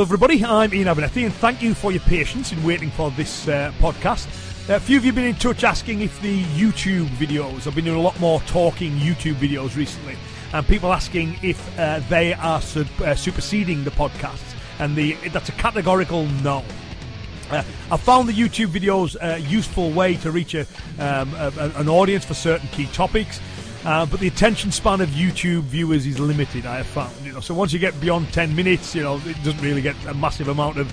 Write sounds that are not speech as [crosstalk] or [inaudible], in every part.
Hello, everybody. I'm Iain Abernethy, and thank you for your patience in waiting for this uh, podcast. A few of you have been in touch asking if the YouTube videos. I've been doing a lot more talking YouTube videos recently, and people asking if uh, they are su- uh, superseding the podcasts, and the that's a categorical no. Uh, I found the YouTube videos a useful way to reach a, um, a, an audience for certain key topics. Uh, but the attention span of YouTube viewers is limited. I have found, you know. So once you get beyond ten minutes, you know, it doesn't really get a massive amount of,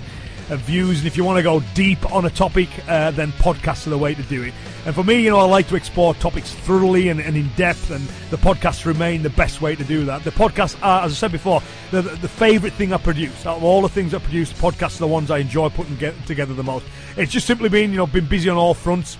of views. And if you want to go deep on a topic, uh, then podcasts are the way to do it. And for me, you know, I like to explore topics thoroughly and, and in depth, and the podcasts remain the best way to do that. The podcasts are, as I said before, the, the, favourite thing I produce. Out of all the things I produce, podcasts are the ones I enjoy putting get, together the most. It's just simply been, you know, been busy on all fronts.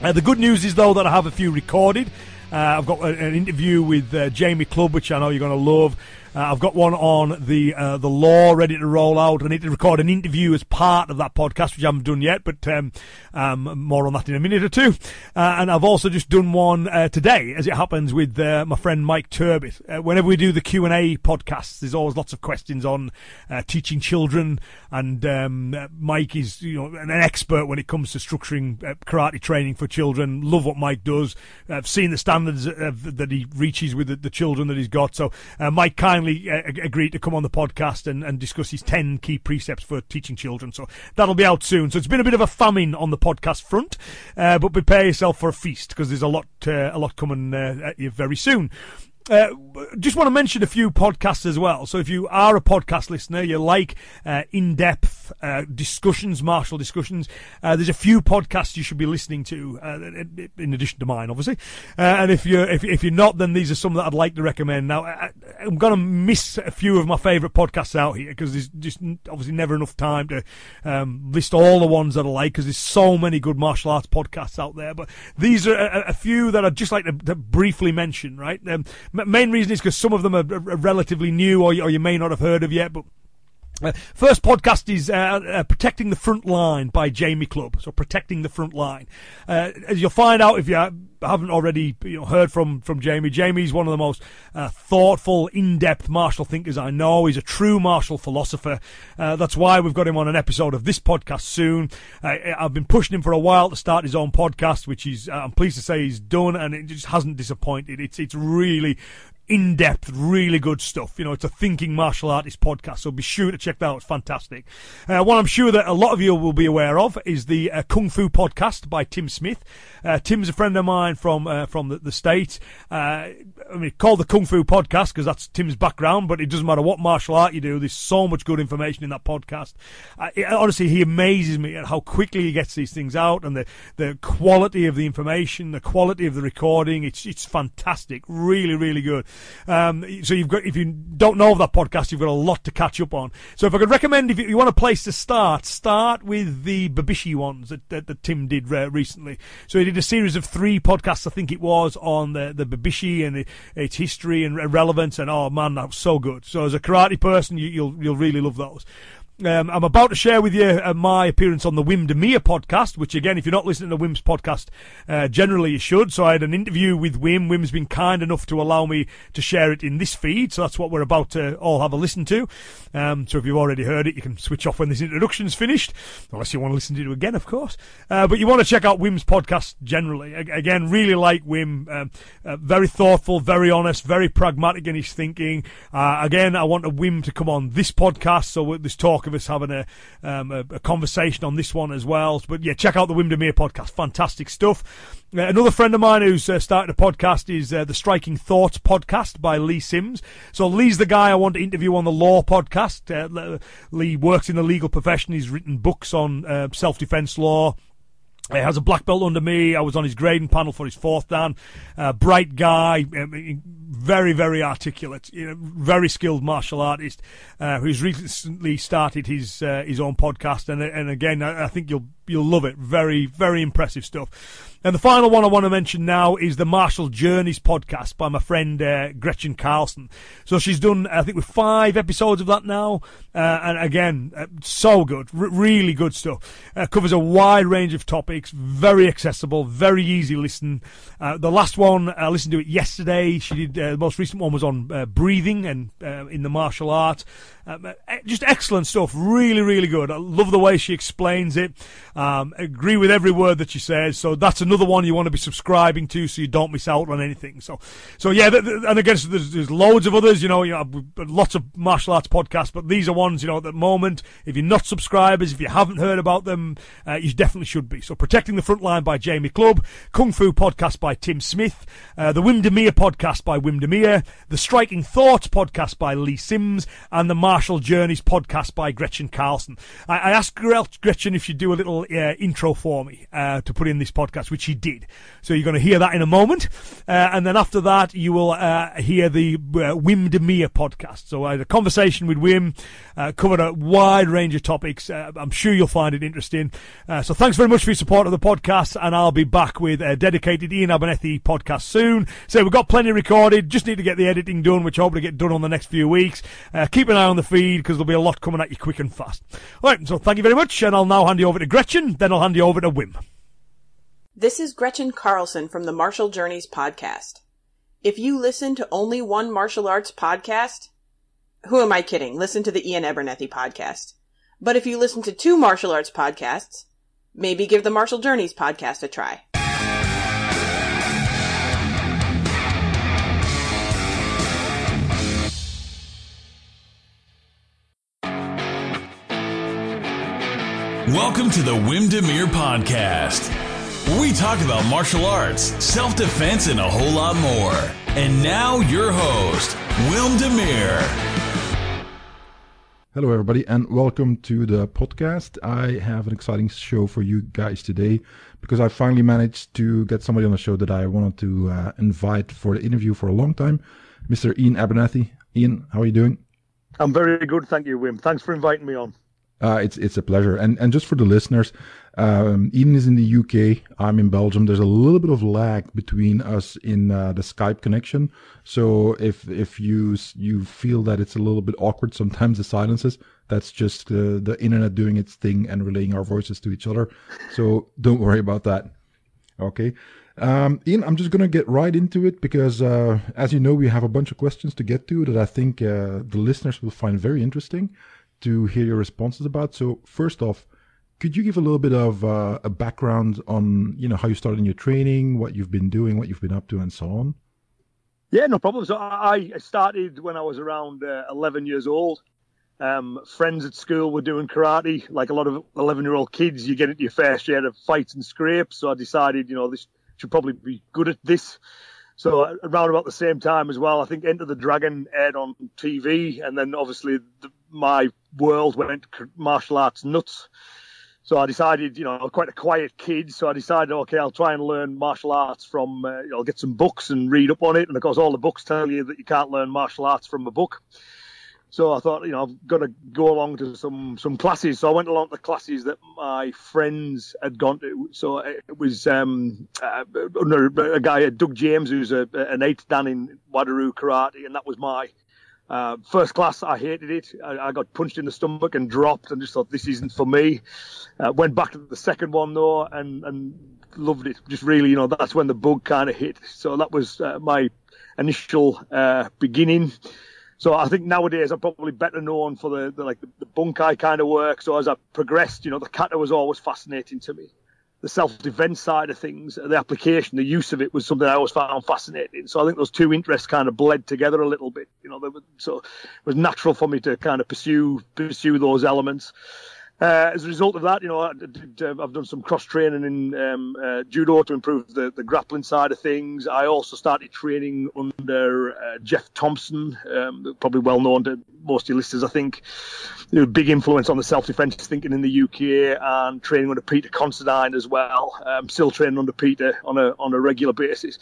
Uh, the good news is, though, that I have a few recorded. Uh, I've got an interview with uh, Jamie Clubb, which I know you're going to love. Uh, I've got one on the uh, the law ready to roll out. I need to record an interview as part of that podcast, which I haven't done yet, but um, um, more on that in a minute or two. Uh, and I've also just done one uh, today, as it happens, with uh, my friend Mike Turbit. Uh, whenever we do the Q and A podcasts, there's always lots of questions on teaching children, and um, Mike is you know an expert when it comes to structuring karate training for children. Love what Mike does. I've seen the standards that he reaches with the, the children that he's got. So Mike kindly uh, agreed to come on the podcast and, and discuss his 10 key precepts for teaching children. So that'll be out soon. So it's been a bit of a famine on the podcast front, uh, but prepare yourself for a feast because there's a lot, uh, a lot coming uh, at you very soon. Uh, just want to mention a few podcasts as well. So if you are a podcast listener, you like uh, in-depth uh, discussions, martial discussions, uh, there's a few podcasts you should be listening to, uh, in addition to mine, obviously. Uh, and if you're if, if you're not, then these are some that I'd like to recommend. Now, I, I'm going to miss a few of my favourite podcasts out here because there's just obviously never enough time to um, list all the ones that I like because there's so many good martial arts podcasts out there. But these are a, a few that I'd just like to, to briefly mention. Right, um, main reason is because some of them are, relatively new or, you- or you may not have heard of yet, but. Uh, first podcast is uh, uh, Protecting the Front Line by Jamie Clubb. So, Protecting the Front Line. Uh, as you'll find out if you haven't already you know, heard from, from Jamie, Jamie's one of the most uh, thoughtful, in depth martial thinkers I know. He's a true martial philosopher. Uh, that's why we've got him on an episode of this podcast soon. I've been pushing him for a while to start his own podcast, which he's, I'm pleased to say he's done, and it just hasn't disappointed. It's, it's really in depth, really good stuff. You know, it's a thinking martial artist podcast, so be sure to check that out. It's fantastic. Uh, one I'm sure that a lot of you will be aware of is the uh, Kung Fu podcast by Tim Smith. Uh, Tim's a friend of mine from uh, from the, the States. Uh, I mean, called the Kung Fu podcast because that's Tim's background, but it doesn't matter what martial art you do, there's so much good information in that podcast. Uh, it- honestly, he amazes me at how quickly he gets these things out and the, the quality of the information, the quality of the recording. It's, it's fantastic. Really, really good. Um, so you've got, if you don't know of that podcast, you've got a lot to catch up on. So if I could recommend, if you, you want a place to start, start with the Bubishi ones that, that, that Tim did uh, recently. So he did a series of three podcasts, I think it was, on the, the Bubishi and the, its history and relevance. And oh man, that was so good. So as a karate person, you, you'll, you'll really love those. Um, I'm about to share with you uh, my appearance on the Wim Demeere podcast, which again, if you're not listening to Wim's podcast, uh, generally you should. So I had an interview with Wim. Wim's been kind enough to allow me to share it in this feed. So that's what we're about to all have a listen to. Um, so if you've already heard it, you can switch off when this introduction's finished, unless you want to listen to it again, of course. Uh, but you want to check out Wim's podcast generally. Again, really like Wim. Um, uh, very thoughtful, very honest, very pragmatic in his thinking. Uh, again, I want a Wim to come on this podcast. So there's talk of us having a, um, a, a conversation on this one as well. But yeah, check out the Wim Demeere podcast. Fantastic stuff. Uh, another friend of mine who's uh, started a podcast is uh, the Striking Thoughts podcast by Lee Sims. So Lee's the guy I want to interview on the Law podcast. Uh, Lee works in the legal profession. He's written books on uh, self-defense law. He has a black belt under me. I was on his grading panel for his fourth dan. Uh, bright guy, um, very, very articulate, you know, very skilled martial artist uh, who's recently started his uh, his own podcast. And and again, I, I think you'll you'll love it. Very, very impressive stuff. And the final one I want to mention now is the Martial Journeys podcast by my friend uh, Gretchen Carlson. So she's done, I think, with five episodes of that now. Uh, and again, uh, so good, R- really good stuff. Uh, covers a wide range of topics, very accessible, very easy listen. Uh, the last one, I listened to it yesterday. She did, uh, the most recent one was on breathing and in the martial art. just excellent stuff, really, really good. I love the way she explains it. Um, agree with every word that she says. So that's another another one you want to be subscribing to so you don't miss out on anything. So, so yeah, and again, there's, there's loads of others, you know, you know, lots of martial arts podcasts, but these are ones, you know, at the moment, if you're not subscribers, if you haven't heard about them, uh, you definitely should be. So, Protecting the Front Line by Jamie Clubb, Kung Fu podcast by Tim Smith, uh, the Wim Demeere podcast by Wim Demeere, the Striking Thoughts podcast by Lee Sims, and the Martial Journeys podcast by Gretchen Carlson. I, I asked Gretchen if she'd do a little uh, intro for me uh, to put in this podcast, which she did. So you're going to hear that in a moment. Uh, and then after that, you will uh, hear the uh, Wim Demeere podcast. So I had a conversation with Wim, uh, covered a wide range of topics. Uh, I'm sure you'll find it interesting. Uh, so thanks very much for your support of the podcast. And I'll be back with a dedicated Iain Abernethy podcast soon. So we've got plenty recorded. Just need to get the editing done, which I hope to get done on the next few weeks. keep an eye on the feed because there'll be a lot coming at you quick and fast. All right. So thank you very much. And I'll now hand you over to Gretchen. Then I'll hand you over to Wim. This is Gretchen Carlson from the Martial Journeys podcast. If you listen to only one martial arts podcast, who am I kidding? Listen to the Iain Abernethy podcast. But if you listen to two martial arts podcasts, maybe give the Martial Journeys podcast a try. Welcome to the Wim Demeere podcast we talk about martial arts, self defense, and a whole lot more. And now, your host, Wim Demeere. Hello, everybody, and welcome to the podcast. I have an exciting show for you guys today because I finally managed to get somebody on the show that I wanted to uh, invite for the interview for a long time, Mr. Iain Abernethy. Iain, how are you doing? I'm very good, thank you, Wim. Thanks for inviting me on. Uh, it's it's a pleasure, and and just for the listeners, um, Eden is in the UK. I'm in Belgium. There's a little bit of lag between us in uh, the Skype connection. So if if you you feel that it's a little bit awkward, sometimes the silences. That's just uh, the internet doing its thing and relaying our voices to each other. So don't worry about that. Okay. Um, Iain, I'm just going to get right into it because, uh, as you know, we have a bunch of questions to get to that I think uh, the listeners will find very interesting to hear your responses about. So, first off, could you give a little bit of uh, a background on you know how you started in your training, what you've been doing, what you've been up to, and so on? Yeah, no problem. So I started when I was around uh, 11 years old. Um, friends at school were doing karate. Like a lot of 11 year old kids, you get into your fair share of fights and scrapes. So I decided, you know, this should probably be good at this. So uh, around about the same time as well, I think Enter the Dragon aired on TV, and then obviously the, my world went martial arts nuts. So I decided, you know, I'm quite a quiet kid, so I decided, okay, I'll try and learn martial arts from, uh, I'll get some books and read up on it. And of course, all the books tell you that you can't learn martial arts from a book. So I thought, you know, I've got to go along to some some classes. So I went along to classes that my friends had gone to. So it was um, uh, a guy, Doug James, who's a, an eighth dan in Wado-ryu karate, and that was my uh, first class, I hated it. I, I, got punched in the stomach and dropped, and just thought this isn't for me. Uh, went back to the second one though, and and loved it. Just really, you know, that's when the bug kind of hit. So that was uh, my initial uh, beginning. So I think nowadays I'm probably better known for the, the like the, the bunkai kind of work. So as I progressed, you know, the kata was always fascinating to me the self-defense side of things, the application, the use of it was something I always found fascinating. So I think those two interests kind of bled together a little bit. You know, they were, so it was natural for me to kind of pursue pursue those elements. Uh, as a result of that, you know, I have done some cross training in um, uh, judo to improve the, the grappling side of things. I also started training under uh, Geoff Thompson, um, probably well known to most of your listeners, I think, you know, big influence on the self-defense thinking in the UK and training under Peter Consterdine as well. Um, still training under Peter on a on a regular basis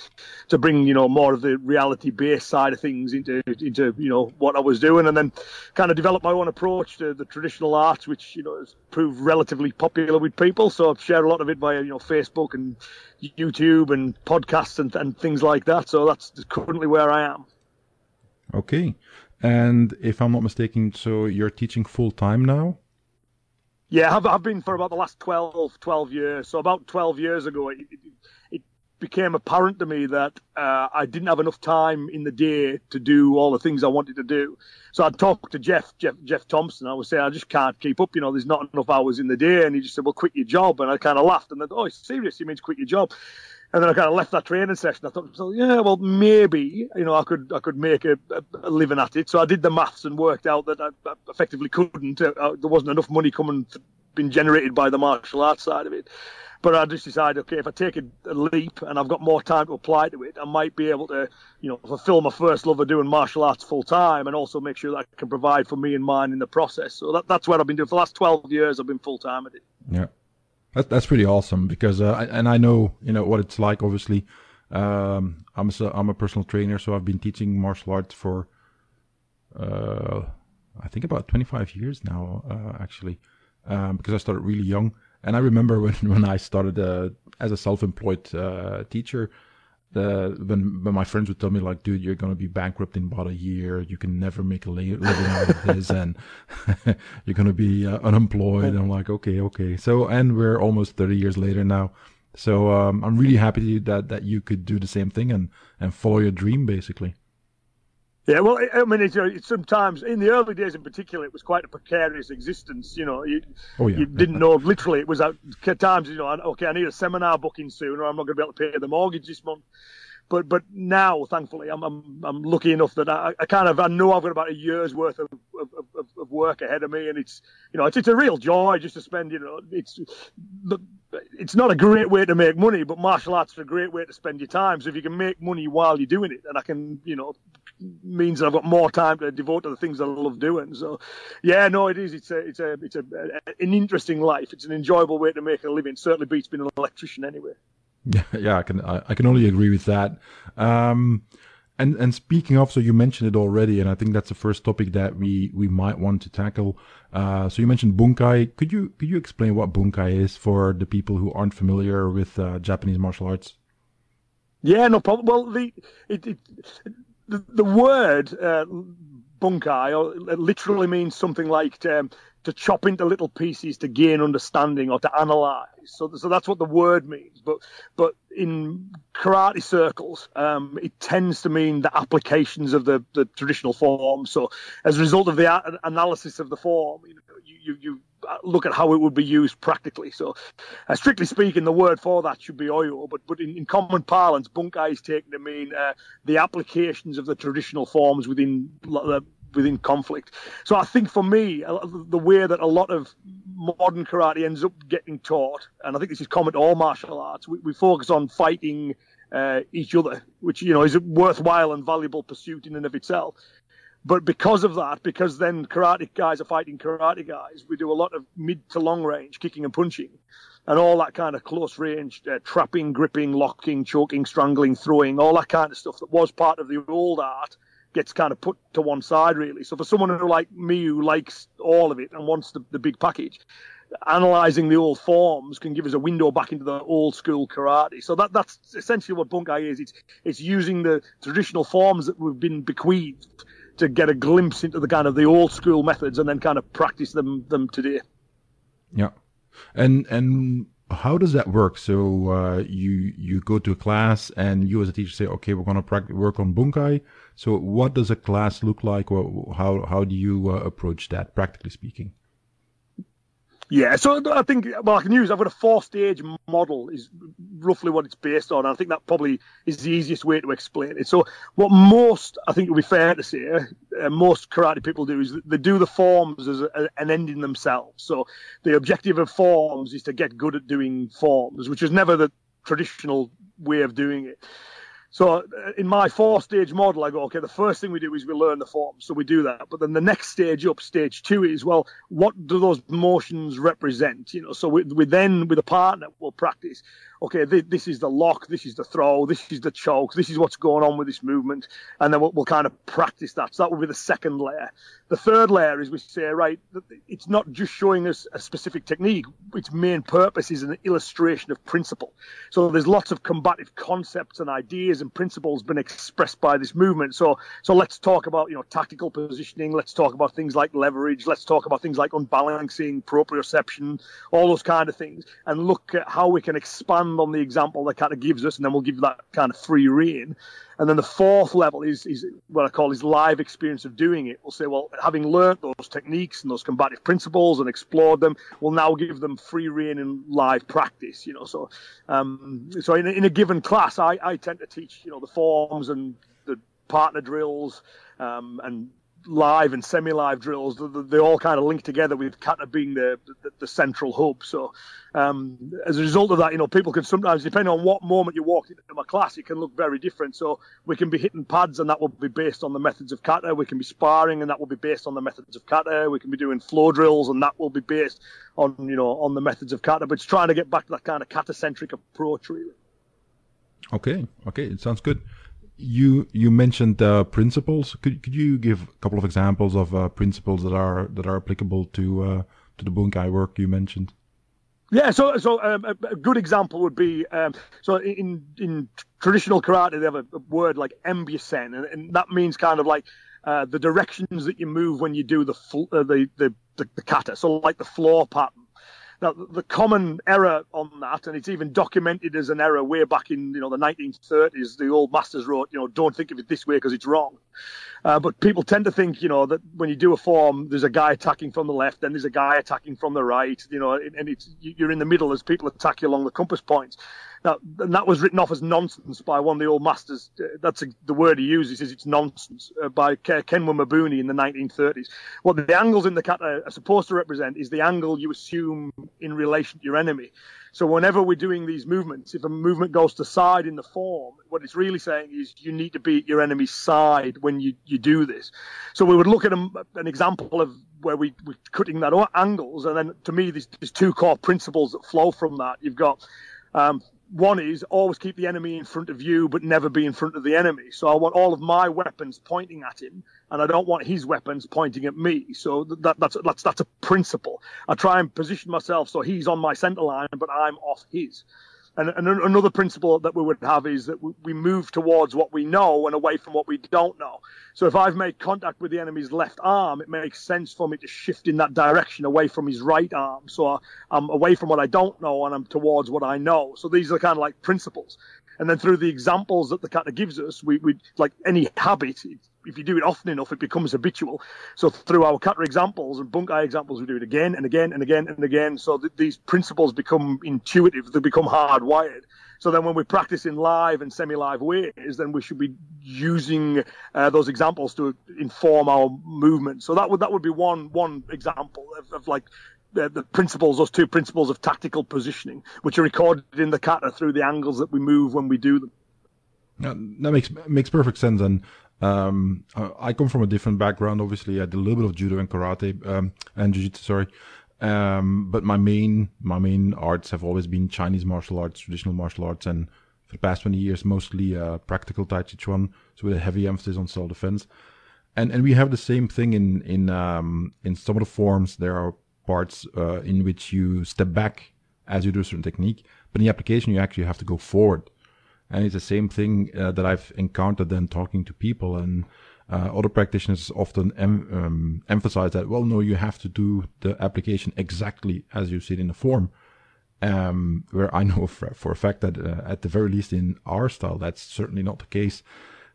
to bring you know more of the reality-based side of things into into you know what I was doing, and then kind of develop my own approach to the traditional arts, which you know has proved relatively popular with people. So I've shared a lot of it via you know Facebook and YouTube and podcasts and, and things like that. So that's currently where I am. Okay. And if I'm not mistaken, so you're teaching full time now? Yeah, I've, I've been for about the last 12, 12 years. So about 12 years ago, it, it became apparent to me that uh, I didn't have enough time in the day to do all the things I wanted to do. So I talked to Geoff, Geoff, Geoff Thompson. I was saying, I just can't keep up. You know, there's not enough hours in the day. And he just said, well, quit your job. And I kind of laughed and thought, oh, serious? He means quit your job. And then I kind of left that training session. I thought, so yeah, well, maybe you know I could I could make a, a living at it. So I did the maths and worked out that I, I effectively couldn't. Uh, there wasn't enough money coming being generated by the martial arts side of it. But I just decided, okay, if I take a, leap and I've got more time to apply to it, I might be able to, you know, fulfill my first love of doing martial arts full time and also make sure that I can provide for me and mine in the process. So that, that's what I've been doing for the last 12 years. I've been full time at it. Yeah. That, that's pretty awesome because, uh, and I know, you know, what it's like, obviously. Um, I'm a, I'm a personal trainer, so I've been teaching martial arts for, uh, I think about 25 years now, uh, actually, um, because I started really young. And I remember when, [laughs] when I started uh, as a self-employed uh, teacher, the when, when my friends would tell me like, dude, you're gonna be bankrupt in about a year. You can never make a living out of this, [laughs] and [laughs] you're gonna be uh, unemployed. And I'm like, okay, okay. So and we're almost 30 years later now. So um, I'm really happy that that you could do the same thing and and follow your dream basically. Yeah, well, I mean, it's, it's, sometimes in the early days, in particular, it was quite a precarious existence. You know, you, oh, yeah. you didn't know literally. It was at times, you know, okay, I need a seminar booking soon, or I'm not going to be able to pay the mortgage this month. But but now, thankfully, I'm I'm, I'm lucky enough that I, I kind of I know I've got about a year's worth of, of, of, of work ahead of me, and it's you know it's it's a real joy just to spend. You know, it's it's not a great way to make money, but martial arts is a great way to spend your time. So if you can make money while you're doing it, and I can you know means that I've got more time to devote to the things that I love doing. So, yeah, no, it is. It's a, it's a, it's a, an interesting life. It's an enjoyable way to make a living. Certainly beats being an electrician anyway. Yeah, [laughs] yeah, I can, I, I can only agree with that. Um, and and speaking of, so you mentioned it already, and I think that's the first topic that we we might want to tackle. Uh, so you mentioned bunkai. Could you could you explain what bunkai is for the people who aren't familiar with uh, Japanese martial arts? Yeah, no problem. Well, the it, it the, word uh, bunkai literally means something like um, to chop into little pieces to gain understanding or to analyze. So, so that's what the word means. But, but in karate circles, um, it tends to mean the applications of the, the traditional form. So, as a result of the analysis of the form, you, know, you, you, look at how it would be used practically. So, uh, strictly speaking, the word for that should be oyo, but but in, in common parlance, bunkai is taken to mean uh, the applications of the traditional forms within uh, within conflict. So I think for me, the way that a lot of modern karate ends up getting taught, and I think this is common to all martial arts, we, we focus on fighting uh, each other, which you know is a worthwhile and valuable pursuit in and of itself. But because of that, because then karate guys are fighting karate guys, we do a lot of mid to long range kicking and punching, and all that kind of close range uh, trapping, gripping, locking, choking, strangling, throwing, all that kind of stuff that was part of the old art gets kind of put to one side really. So for someone who like me who likes all of it and wants the, the big package, analyzing the old forms can give us a window back into the old school karate. So that that's essentially what bunkai is. It's it's using the traditional forms that we've been bequeathed to get a glimpse into the kind of the old school methods and then kind of practice them them today. Yeah. And and how does that work? So uh, you you go to a class and you as a teacher say, okay, we're going to work on bunkai. So what does a class look like, or how how do you uh, approach that, practically speaking? Yeah, so I think well, I can use. I've got a four-stage model is roughly what it's based on. I think that probably is the easiest way to explain it. So, what most I think it would be fair to say, uh, most karate people do is they do the forms as a, an end in themselves. So, the objective of forms is to get good at doing forms, which is never the traditional way of doing it. So uh, in my four-stage model, I go, okay, the first thing we do is we learn the forms, so we do that. But then the next stage up, stage two, is well, what do those motions represent? You know, so we, we then with a partner will practice okay, this, this, is the lock, this is the throw, this is the choke, this is what's going on with this movement, and then we'll, we'll kind of practice that. So that will be the second layer. The third layer is we say, right, it's not just showing us a specific technique, its main purpose is an illustration of principle. So there's lots of combative concepts and ideas and principles been expressed by this movement. So so let's talk about, you know, tactical positioning, let's talk about things like leverage, let's talk about things like unbalancing, proprioception, all those kind of things, and look at how we can expand expand on the example that kind of gives us, and then we'll give that kind of free rein. And then the fourth level is, is what I call his live experience of doing it. We'll say, well, having learnt those techniques and those combative principles and explored them, we'll now give them free rein in live practice. You know, so um, so in, in a given class, I, I tend to teach you know the forms and the partner drills um, and live and semi-live drills, they all kind of link together with kata being the, the, the central hub. So um, as a result of that, you know, people can sometimes, depending on what moment you walk into my class, it can look very different. So we can be hitting pads and that will be based on the methods of kata. We can be sparring and that will be based on the methods of kata. We can be doing floor drills and that will be based on, you know, on the methods of kata. But it's trying to get back to that kind of kata-centric approach, really. Okay, okay, it sounds good you you mentioned uh, principles. Could could you give a couple of examples of uh, principles that are that are applicable to uh, to the bunkai work you mentioned? Yeah, so so um, a good example would be um, so in in traditional karate they have a, word like embusen, and, and, that means kind of like uh, the directions that you move when you do the fl- uh, the, the the the kata. So like the floor pattern now, the common error on that, and it's even documented as an error way back in you know the 1930s, the old masters wrote, you know, don't think of it this way because it's wrong. Uh, but people tend to think, you know, that when you do a form, there's a guy attacking from the left, then there's a guy attacking from the right, you know, and it's you're in the middle as people attack you along the compass points. And that was written off as nonsense by one of the old masters. Uh, that's a, the word he uses. Is it's nonsense uh, by Kenwa Mabuni in the 1930s. What the angles in the kata are supposed to represent is the angle you assume in relation to your enemy. So whenever we're doing these movements, if a movement goes to side in the form, what it's really saying is you need to be at your enemy's side when you, you do this. So we would look at a, an example of where we, we're cutting that angles. And then to me, there's, there's two core principles that flow from that. You've got um, one is always keep the enemy in front of you, but never be in front of the enemy. So I want all of my weapons pointing at him, and I don't want his weapons pointing at me. So that, that's that's that's a principle. I try and position myself so he's on my center line, but I'm off his. And, and, another principle that we would have is that we move towards what we know and away from what we don't know. So if I've made contact with the enemy's left arm, it makes sense for me to shift in that direction away from his right arm. So I'm away from what I don't know and I'm towards what I know. So these are kind of like principles. And then through the examples that the kata gives us, we, we like any habit, if you do it often enough, it becomes habitual. So through our kata examples and bunkai examples, we do it again and again and again and again. So th- these principles become intuitive. They become hardwired. So then when we practice in live and semi-live ways, then we should be using uh, those examples to inform our movement. So that would that would be one one example of, of like the, the, principles, those two principles of tactical positioning, which are recorded in the kata through the angles that we move when we do them. That makes makes perfect sense, and um, I come from a different background. Obviously, I did a little bit of judo and karate um, and jiu-jitsu. Sorry, um, but my main my main arts have always been Chinese martial arts, traditional martial arts, and for the past twenty years, mostly uh, practical Tai Chi Chuan, so with a heavy emphasis on self defense. And and we have the same thing in in um, in some of the forms. There are parts uh, in which you step back as you do a certain technique, but in the application you actually have to go forward. And it's the same thing uh, that I've encountered then talking to people and uh, other practitioners often em- um, emphasize that, well, no, you have to do the application exactly as you see it in the form. Um, where I know for, for a fact that uh, at the very least in our style, that's certainly not the case.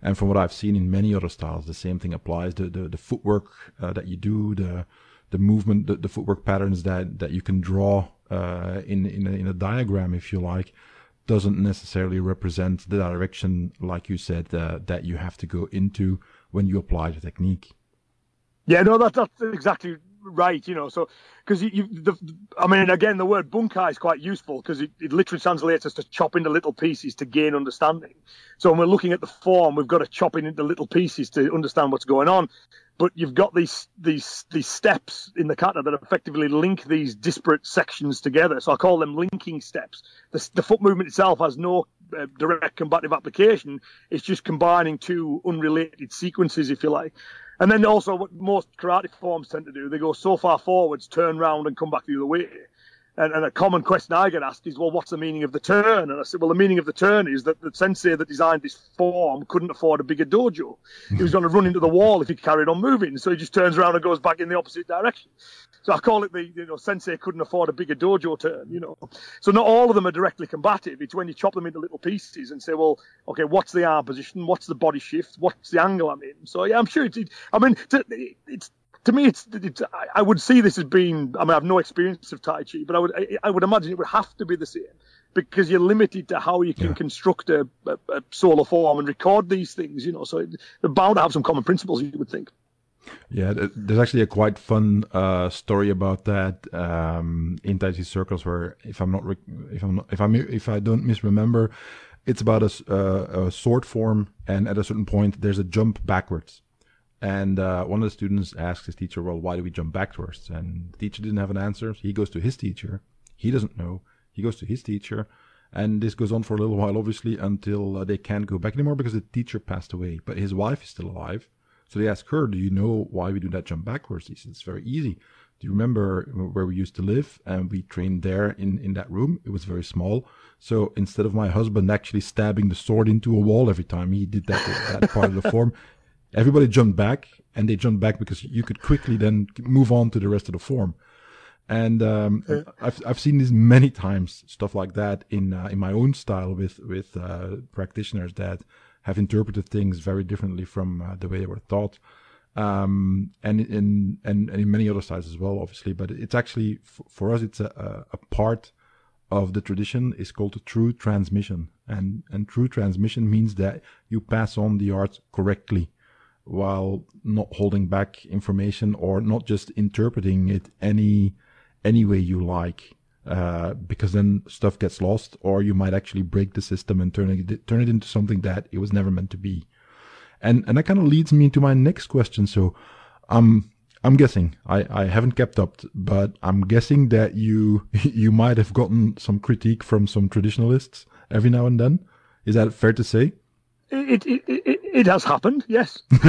And from what I've seen in many other styles, the same thing applies. The the, the footwork uh, that you do, the the movement, the, the footwork patterns that that you can draw uh, in in a, in a diagram, if you like, doesn't necessarily represent the direction, like you said, uh, that you have to go into when you apply the technique. Yeah, no, that, that's exactly right, you know, so because you, the, I mean, again, the word bunkai is quite useful because it, it literally translates as to chop into little pieces to gain understanding. So when we're looking at the form, we've got to chop it into little pieces to understand what's going on. But you've got these these these steps in the kata that effectively link these disparate sections together. So I call them linking steps. The, the foot movement itself has no uh, direct combative application. It's just combining two unrelated sequences, if you like. And then also what most karate forms tend to do, they go so far forwards, turn round and come back the other way. And, and, a common question I get asked is, well, what's the meaning of the turn? And I said, well, the meaning of the turn is that the sensei that designed this form couldn't afford a bigger dojo. He was going to run into the wall if he carried on moving. So he just turns around and goes back in the opposite direction. So I call it the, you know, sensei couldn't afford a bigger dojo turn, you know. So not all of them are directly combative. It's when you chop them into little pieces and say, well, okay, what's the arm position? What's the body shift? What's the angle I'm in? So yeah, I'm sure it's, it, I mean, it's, to me, it's, it's, I would see this as being. I mean, I have no experience of Tai Chi, but I would I would imagine it would have to be the same because you're limited to how you can yeah. construct a, a, a, solo form and record these things. You know, so they're bound to have some common principles. You would think. Yeah, there's actually a quite fun uh, story about that um, in Tai Chi circles, where if I'm not if I'm not, if I'm if I don't misremember, it's about a, uh, a sword form, and at a certain point there's a jump backwards and uh, one of the students asks his teacher, Well, why do we jump backwards? And the teacher didn't have an answer. So he goes to his teacher. He doesn't know. He goes to his teacher. And this goes on for a little while, obviously, until uh, they can't go back anymore because the teacher passed away. But his wife is still alive. So they ask her, Do you know why we do that jump backwards? He says, It's very easy. Do you remember where we used to live? And we trained there in, in that room. It was very small. So instead of my husband actually stabbing the sword into a wall every time he did that, that part of the form, [laughs] everybody jumped back and they jumped back because you could quickly then move on to the rest of the form. And um. I've I've seen this many times, stuff like that in uh, in my own style with with uh, practitioners that have interpreted things very differently from uh, the way they were taught, um, and in and, and in many other styles as well, obviously. But it's actually for us, it's a, a part of the tradition. Is called true transmission, and and true transmission means that you pass on the art correctly while not holding back information or not just interpreting it any any way you like uh, because then stuff gets lost or you might actually break the system and turn it turn it into something that it was never meant to be and and that kind of leads me into my next question so um I'm guessing I, I haven't kept up, but I'm guessing that you [laughs] you might have gotten some critique from some traditionalists every now and then. Is that fair to say? It, it, it, it has happened, yes. [laughs]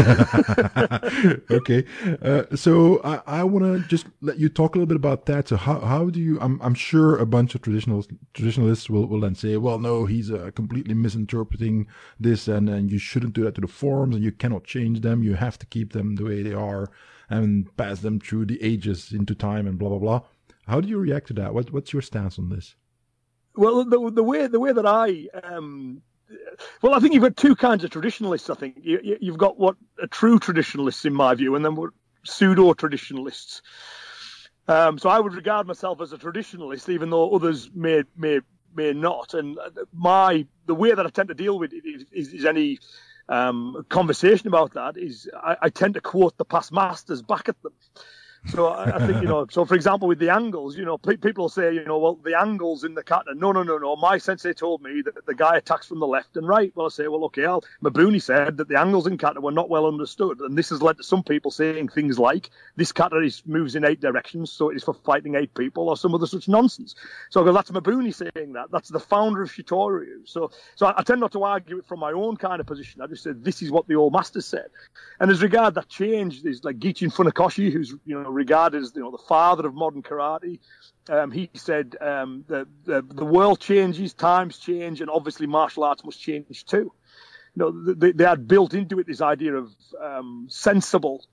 okay. Uh, so I, I want to just let you talk a little bit about that. So how, how do you, I'm, I'm sure a bunch of traditional traditionalists will, will then say, well, no, he's uh, completely misinterpreting this and, and you shouldn't do that to the forms and you cannot change them. You have to keep them the way they are and pass them through the ages into time and blah, blah, blah. How do you react to that? What, what's your stance on this? Well, the, the way the way that I um, well, I think you've got two kinds of traditionalists. I think you, have got what a true traditionalists, in my view, and then what pseudo traditionalists. Um, so I would regard myself as a traditionalist, even though others may may may not. And my the way that I tend to deal with it is, is, is any um, conversation about that is I, I, tend to quote the past masters back at them. So I, think you know. So for example, with the angles, you know, pe- people say, you know, well, the angles in the kata. No, no, no, no. My sensei told me that the guy attacks from the left and right. Well, I say, well, okay. Al Mabuni said that the angles in kata were not well understood, and this has led to some people saying things like this kata is moves in eight directions, so it is for fighting eight people, or some other such nonsense. So I go, that's Mabuni saying that. That's the founder of Shitoryu. So, so I, I tend not to argue it from my own kind of position. I just said this is what the old masters said. And as regard that change, there's like Gichin Funakoshi, who's you know regarded as you know the father of modern karate. Um, he said um, the, the, the world changes, times change, and obviously martial arts must change too. You know, they, they had built into it this idea of um, sensible,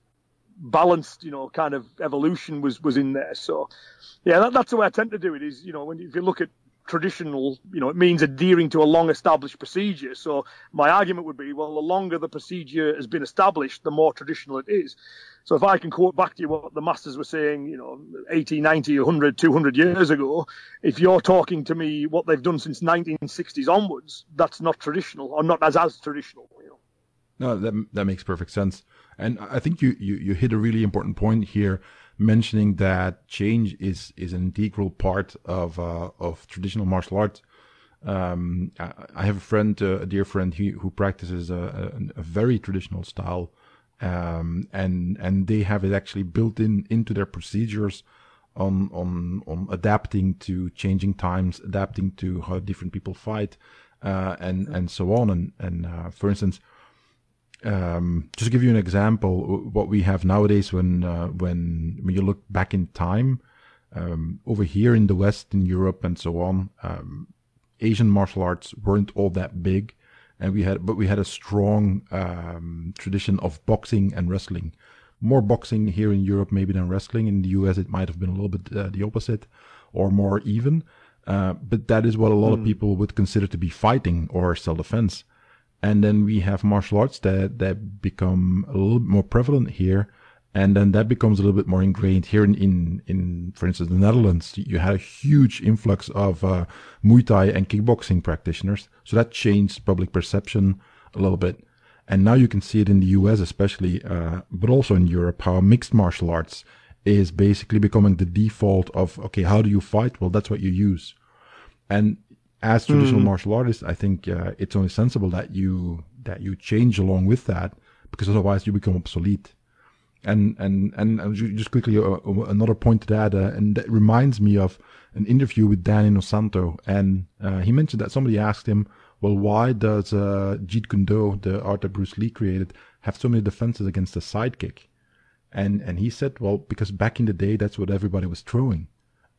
balanced, you know, kind of evolution was was in there. So, yeah, that, that's the way I tend to do it. Is you know, when if you look at traditional, you know, it means adhering to a long established procedure. So my argument would be, well, the longer the procedure has been established, the more traditional it is. So if I can quote back to you what the masters were saying, you know, 80, 90, 100, 200 years ago, if you're talking to me what they've done since 1960s onwards, that's not traditional or not as as traditional. You know. No, that that makes perfect sense. And I think you, you, you hit a really important point here mentioning that change is is an integral part of uh, of traditional martial arts. Um, I, I, have a friend, uh, a dear friend, who, who practices a, a, a very traditional style, um, and and they have it actually built in into their procedures on on on adapting to changing times, adapting to how different people fight, uh, and and so on. And and uh, for instance, um, just to give you an example, what we have nowadays when uh, when when you look back in time, um, over here in the West, in Europe, and so on, um, Asian martial arts weren't all that big, and we had but we had a strong um, tradition of boxing and wrestling. More boxing here in Europe maybe than wrestling. In the US, it might have been a little bit uh, the opposite, or more even. Uh, but that is what a lot mm. of hmm. people would consider to be fighting or self-defense. And then we have martial arts that, that become a little bit more prevalent here. And then that becomes a little bit more ingrained here in, in, in for instance, the Netherlands. You had a huge influx of uh, Muay Thai and kickboxing practitioners. So that changed public perception a little bit. And now you can see it in the US, especially, uh, but also in Europe, how mixed martial arts is basically becoming the default of, okay, how do you fight? Well, that's what you use. And as traditional mm. martial artists, I think uh, it's only sensible that you that you change along with that, because otherwise you become obsolete. And and and just quickly, uh, uh, another point to that, uh, and that reminds me of an interview with Dan Inosanto, and uh, he mentioned that somebody asked him, "Well, why does uh, Jeet Kune Do, the art that Bruce Lee created, have so many defenses against a sidekick?" And and he said, "Well, because back in the day, that's what everybody was throwing.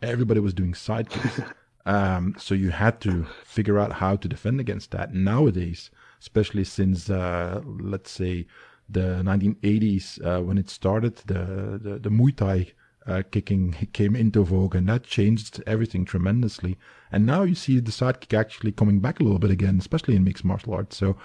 Everybody was doing sidekicks." [laughs] Um, so you had to figure out how to defend against that. Nowadays, especially since uh, let's say the 1980s uh, when it started, the the, the Muay Thai uh, kicking came into vogue, and that changed everything tremendously. And now you see the sidekick actually coming back a little bit again, especially in mixed martial arts. So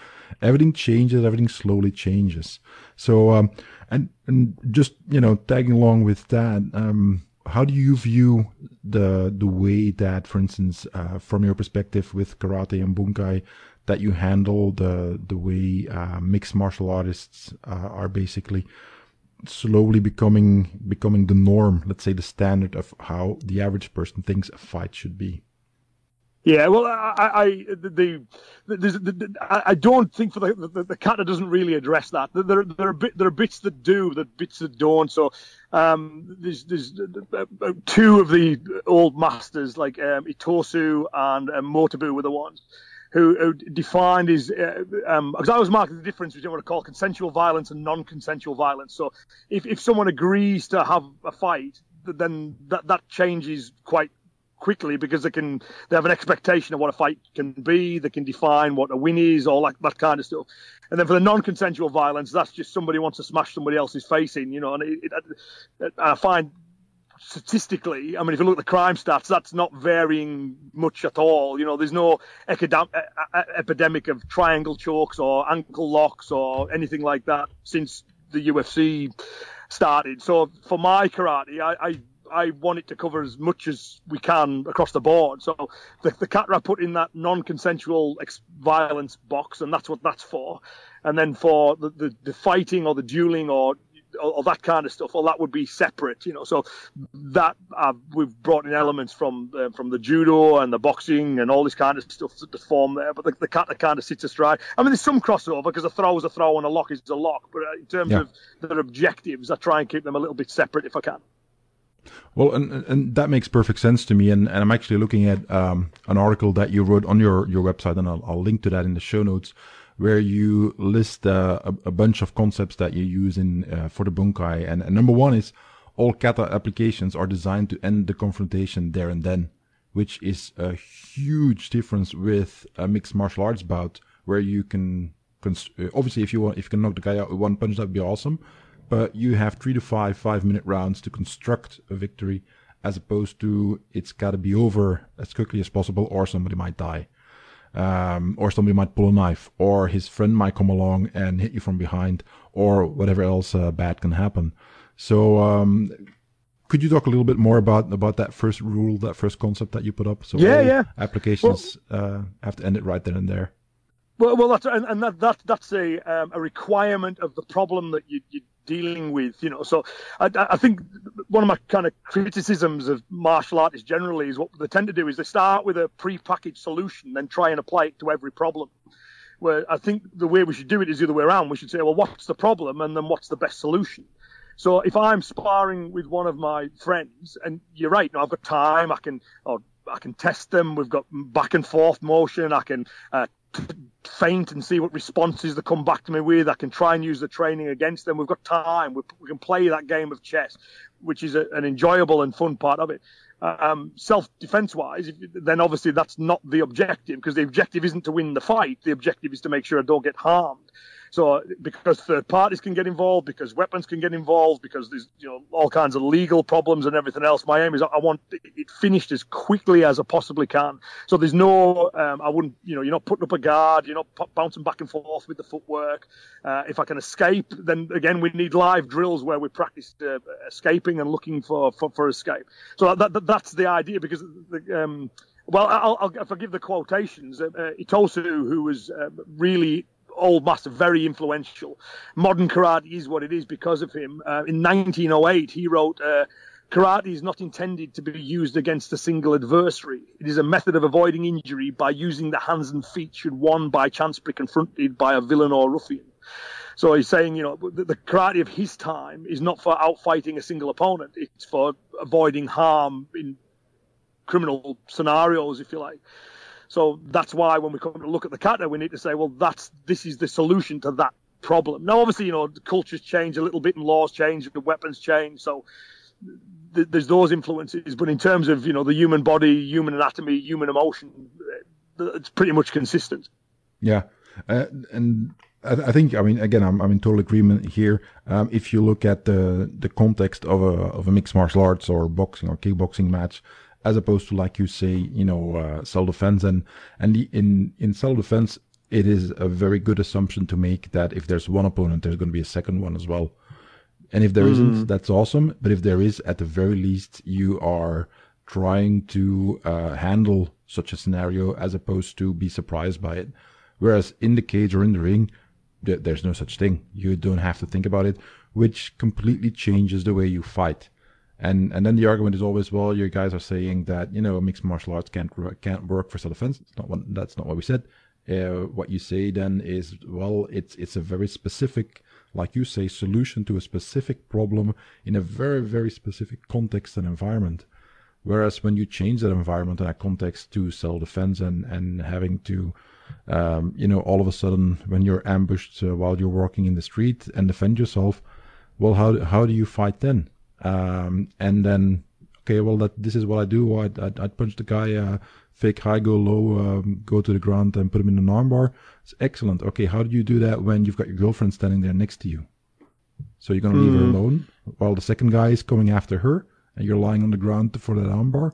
everything changes, everything slowly changes. So um, and and just you know tagging along with that. Um, how do you view the the way that, for instance, uh, from your perspective with karate and bunkai, that you handle the the way uh, mixed martial artists uh, are basically slowly becoming becoming the norm, let's say the standard of how the average person thinks a fight should be? Yeah, well, I, I the, the, the, I don't think for the, the the doesn't really address that. There there are bit, there are bits that do, there bits that don't. So um, there's there's two of the old masters like um, Itosu and um, Motobu were the ones who, who defined his uh, um, because I was marking the difference between what I call consensual violence and non-consensual violence. So if if someone agrees to have a fight, then that that changes quite quickly because they can they have an expectation of what a fight can be. They can define what a win is, all that, that kind of stuff. And then for the non-consensual violence, that's just somebody wants to smash somebody else's face in, you know. And it, it, I find statistically, I mean, if you look at the crime stats, that's not varying much at all. You know, there's no epidemic of triangle chokes or ankle locks or anything like that since the UFC started. So for my karate, I, I I want it to cover as much as we can across the board. So the, the kata put in that non-consensual ex- violence box, and that's what that's for. And then for the, the, the fighting or the dueling or, or, that kind of stuff, well, that would be separate, you know. So that uh, we've brought in elements from uh, from the judo and the boxing and all this kind of stuff to form there. But the, the kata kind of sits astride. I mean, there's some crossover because a throw is a throw and a lock is a lock. But uh, in terms yeah. of their objectives, I try and keep them a little bit separate if I can. Well, and, and that makes perfect sense to me. And, and I'm actually looking at um, an article that you wrote on your, your website, and I'll, I'll link to that in the show notes, where you list uh, a, a, bunch of concepts that you use in uh, for the bunkai. And, and, number one is all kata applications are designed to end the confrontation there and then, which is a huge difference with a mixed martial arts bout, where you can obviously if you want if you can knock the guy out with one punch, that'd be awesome but you have three to five five minute rounds to construct a victory as opposed to it's got to be over as quickly as possible or somebody might die. Um, or somebody might pull a knife or his friend might come along and hit you from behind or whatever else uh, bad can happen. So um, could you talk a little bit more about about that first rule that first concept that you put up? So yeah yeah. applications well, uh, have to end it right then and there. Well, well, that's and, and that, that that's a um, a requirement of the problem that you, you dealing with. You know, so I, I think one of my kind of criticisms of martial artists generally is what they tend to do is they start with a pre-packaged solution, then try and apply it to every problem. Where I think the way we should do it is the other way around. We should say, well, what's the problem, and then what's the best solution. So if I'm sparring with one of my friends, and you're right, you know, I've got time, I can, or I can test them. We've got back and forth motion. I can uh, feint and see what responses they come back to me with. I can try and use the training against them. We've got time. We, we can play that game of chess, which is a, an enjoyable and fun part of it. Um, self-defense wise, then obviously that's not the objective because the objective isn't to win the fight. The objective is to make sure I don't get harmed. So because third parties can get involved, because weapons can get involved, because there's you know all kinds of legal problems and everything else. My aim is I want it finished as quickly as I possibly can. So there's no um, I wouldn't you know you're not putting up a guard, you're not bouncing back and forth with the footwork. Uh, if I can escape, then again we need live drills where we practice uh, escaping and looking for, for, for escape. So that, that, that's the idea because the, um, well, I'll, I'll, forgive the quotations. Uh, uh, Itosu, who was uh, really old master, very influential. Modern karate is what it is because of him. Uh, in 1908, he wrote, uh, Karate is not intended to be used against a single adversary. It is a method of avoiding injury by using the hands and feet should one by chance be confronted by a villain or ruffian. So he's saying, you know, the, the karate of his time is not for outfighting a single opponent. It's for avoiding harm in criminal scenarios, if you like. So that's why when we come to look at the kata, we need to say, well, that's this is the solution to that problem. Now, obviously, you know, cultures change a little bit and laws change, the weapons change, so th- there's those influences. But in terms of you know the human body, human anatomy, human emotion, it's pretty much consistent. Yeah, uh, and I, think I mean again I'm, I'm in total agreement here. Um, if you look at the the context of a of a mixed martial arts or boxing or kickboxing match, as opposed to like you say, you know, uh, self defense. And and the, in in self defense, it is a very good assumption to make that if there's one opponent, there's going to be a second one as well. And if there mm. not that's awesome. But if there is, at the very least, you are trying to uh, handle such a scenario as opposed to be surprised by it. Whereas in the cage or in the ring, th- there's no such thing. You don't have to think about it, which completely changes the way you fight. And and then the argument is always, well, you guys are saying that you know mixed martial arts can't can't work for self defense. It's not what, that's not what we said. Uh, what you say then is, well, it's it's a very specific, like you say, solution to a specific problem in a very very specific context and environment. Whereas when you change that environment and that context to self defense and and having to um, you know, all of a sudden when you're ambushed uh, while you're walking in the street and defend yourself, well, how how do you fight then? Um, and then, okay, well, that this is what I do. I'd, I'd, I'd punch the guy, uh, fake high, go low, um, go to the ground and put him in an armbar. It's excellent. Okay, how do you do that when you've got your girlfriend standing there next to you? So you're going to mm. leave her hmm. alone while the second guy is coming after her and you're lying on the ground for that armbar?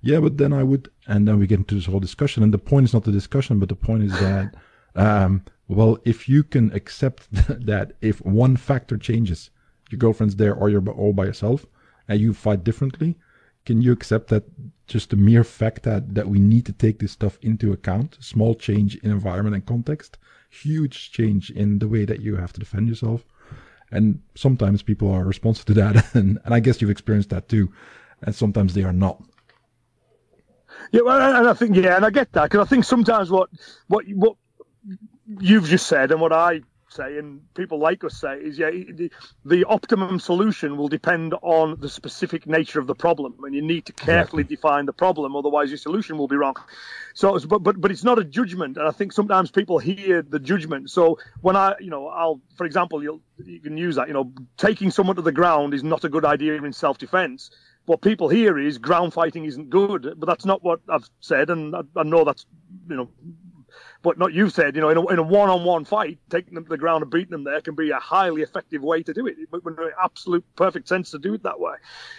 Yeah, but then I would, and then we get into this whole discussion. And the point is not the discussion, but the point is that, um, well, if you can accept [laughs] that if one factor changes, your girlfriend's there or you're all by yourself and you fight differently, can you accept that just the mere fact that, that we need to take this stuff into account, small change in environment and context, huge change in the way that you have to defend yourself. And sometimes people are responsive to that. [laughs] And, and I guess you've experienced that too. And sometimes they are not. Yeah, well, and I think yeah, and I get that because I think sometimes what what what you've just said and what I say, and people like us say, is yeah, the, the, optimum solution will depend on the specific nature of the problem, and you need to carefully define the problem, otherwise your solution will be wrong. So, but but but it's not a judgment, and I think sometimes people hear the judgment. So when I, you know, I'll, for example, you you can use that, you know, taking someone to the ground is not a good idea in self-defense what people hear is ground fighting isn't good, but that's not what I've said, and I, I know that's you know but not you said, you know, in a, in a one-on-one fight, taking them to the ground and beating them there can be a highly effective way to do it. It would make absolute perfect sense to do it that way,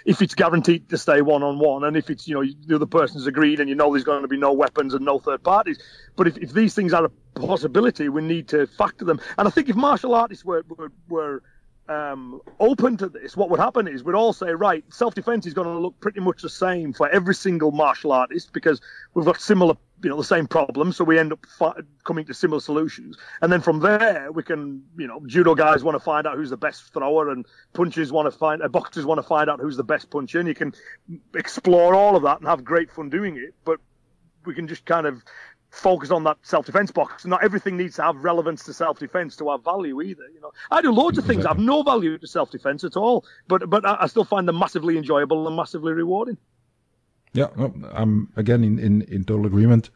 if it's guaranteed to stay one-on-one, and if it's you know the other person's agreed, and you know there's going to be no weapons and no third parties. But if, if these things are a possibility, we need to factor them. And I think if martial artists were were, were um, open to this, what would happen is we'd all say, right, self defense is going to look pretty much the same for every single martial artist because we've got similar you know the same problem, so we end up fi- coming to similar solutions. And then from there, we can you know judo guys want to find out who's the best thrower, and punchers want to find uh, boxers want to find out who's the best puncher, and you can explore all of that and have great fun doing it. But we can just kind of focus on that self-defense box. Not everything needs to have relevance to self-defense to have value either. You know, I do loads of things that have no value to self-defense at all, but but I still find them massively enjoyable and massively rewarding. Yeah, no, I'm again in, in, in total agreement.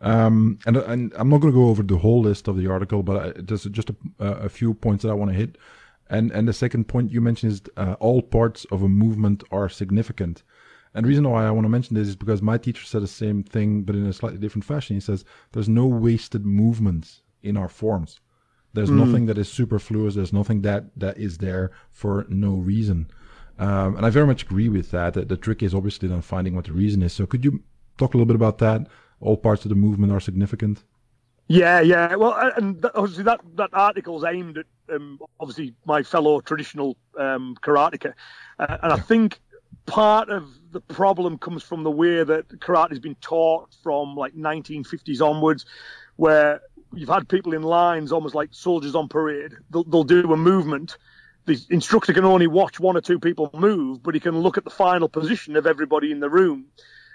Um, and, and I'm not going to go over the whole list of the article, but there's just a, a few points that I want to hit. And and the second point you mentioned is uh, all parts of a movement are significant. And the reason why I want to mention this is because my teacher said the same thing, but in a slightly different fashion. He says there's no wasted movements in our forms. There's mm. nothing that is superfluous. There's nothing that that is there for no reason. Um, and I very much agree with that. The, the trick is obviously then finding what the reason is. So could you talk a little bit about that? All parts of the movement are significant. Yeah, yeah. Well, and obviously that that article's aimed at um, obviously my fellow traditional um, karateka, uh, and I think part of the problem comes from the way that karate has been taught from like 1950s onwards, where you've had people in lines almost like soldiers on parade. They'll, they'll do a movement the instructor can only watch one or two people move, but he can look at the final position of everybody in the room.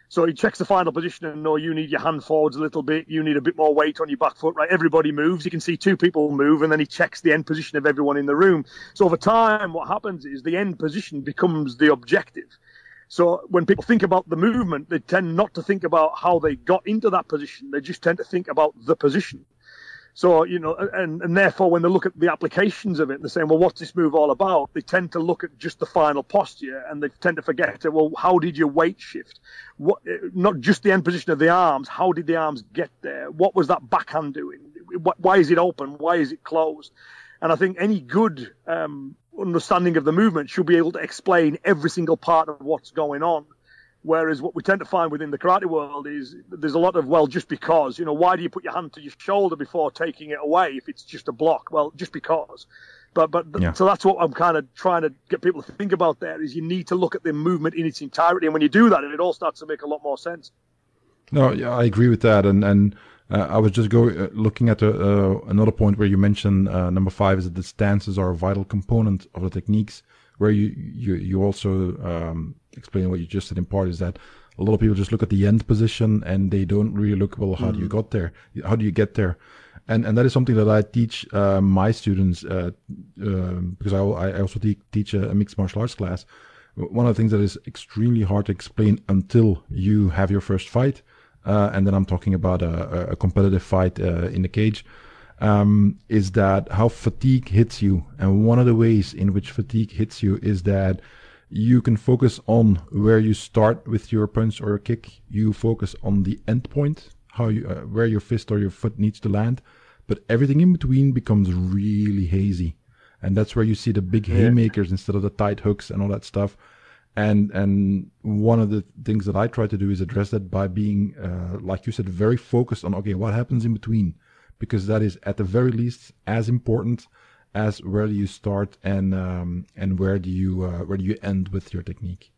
So he checks the final position and know you need your hand forwards a little bit, you need a bit more weight on your back foot, right? Everybody moves. He can see two people move, and then he checks the end position of everyone in the room. So over time, what happens is the end position becomes the objective. So when people think about the movement, they tend not to think about how they got into that position. They just tend to think about the position. So, you know, and, and therefore when they look at the applications of it, they're saying, well, what's this move all about? They tend to look at just the final posture and they tend to forget, it. well, how did your weight shift? What, not just the end position of the arms, how did the arms get there? What was that backhand doing? Why is it open? Why is it closed? And I think any good um, understanding of the movement should be able to explain every single part of what's going on Whereas what we tend to find within the karate world is there's a lot of, well, just because, you know, why do you put your hand to your shoulder before taking it away if it's just a block? Well, just because. But, but yeah. so that's what I'm kind of trying to get people to think about there is you need to look at the movement in its entirety. And when you do that, it all starts to make a lot more sense. No, yeah, I agree with that. And, and, uh, I was just go uh, looking at uh, another point where you mentioned uh, number five is that the stances are a vital component of the techniques where you you you also um, explain what you just said in part is that a lot of people just look at the end position and they don't really look well how mm. do you mm. got there how do you get there and and that is something that I teach uh, my students uh, uh, because I, I also te- teach a, a, mixed martial arts class one of the things that is extremely hard to explain until you have your first fight uh, and then I'm talking about a, a competitive fight uh, in the cage um, is that how fatigue hits you. And one of the ways in which fatigue hits you is that you can focus on where you start with your punch or your kick. You focus on the end point, how you, uh, where your fist or your foot needs to land. But everything in between becomes really hazy. And that's where you see the big haymakers instead of the tight hooks and all that stuff. And and one of the things that I try to do is address that by being, uh, like you said, very focused on okay, what happens in between because that is at the very least as important as where do you start and um, and where do you uh, where do you end with your technique.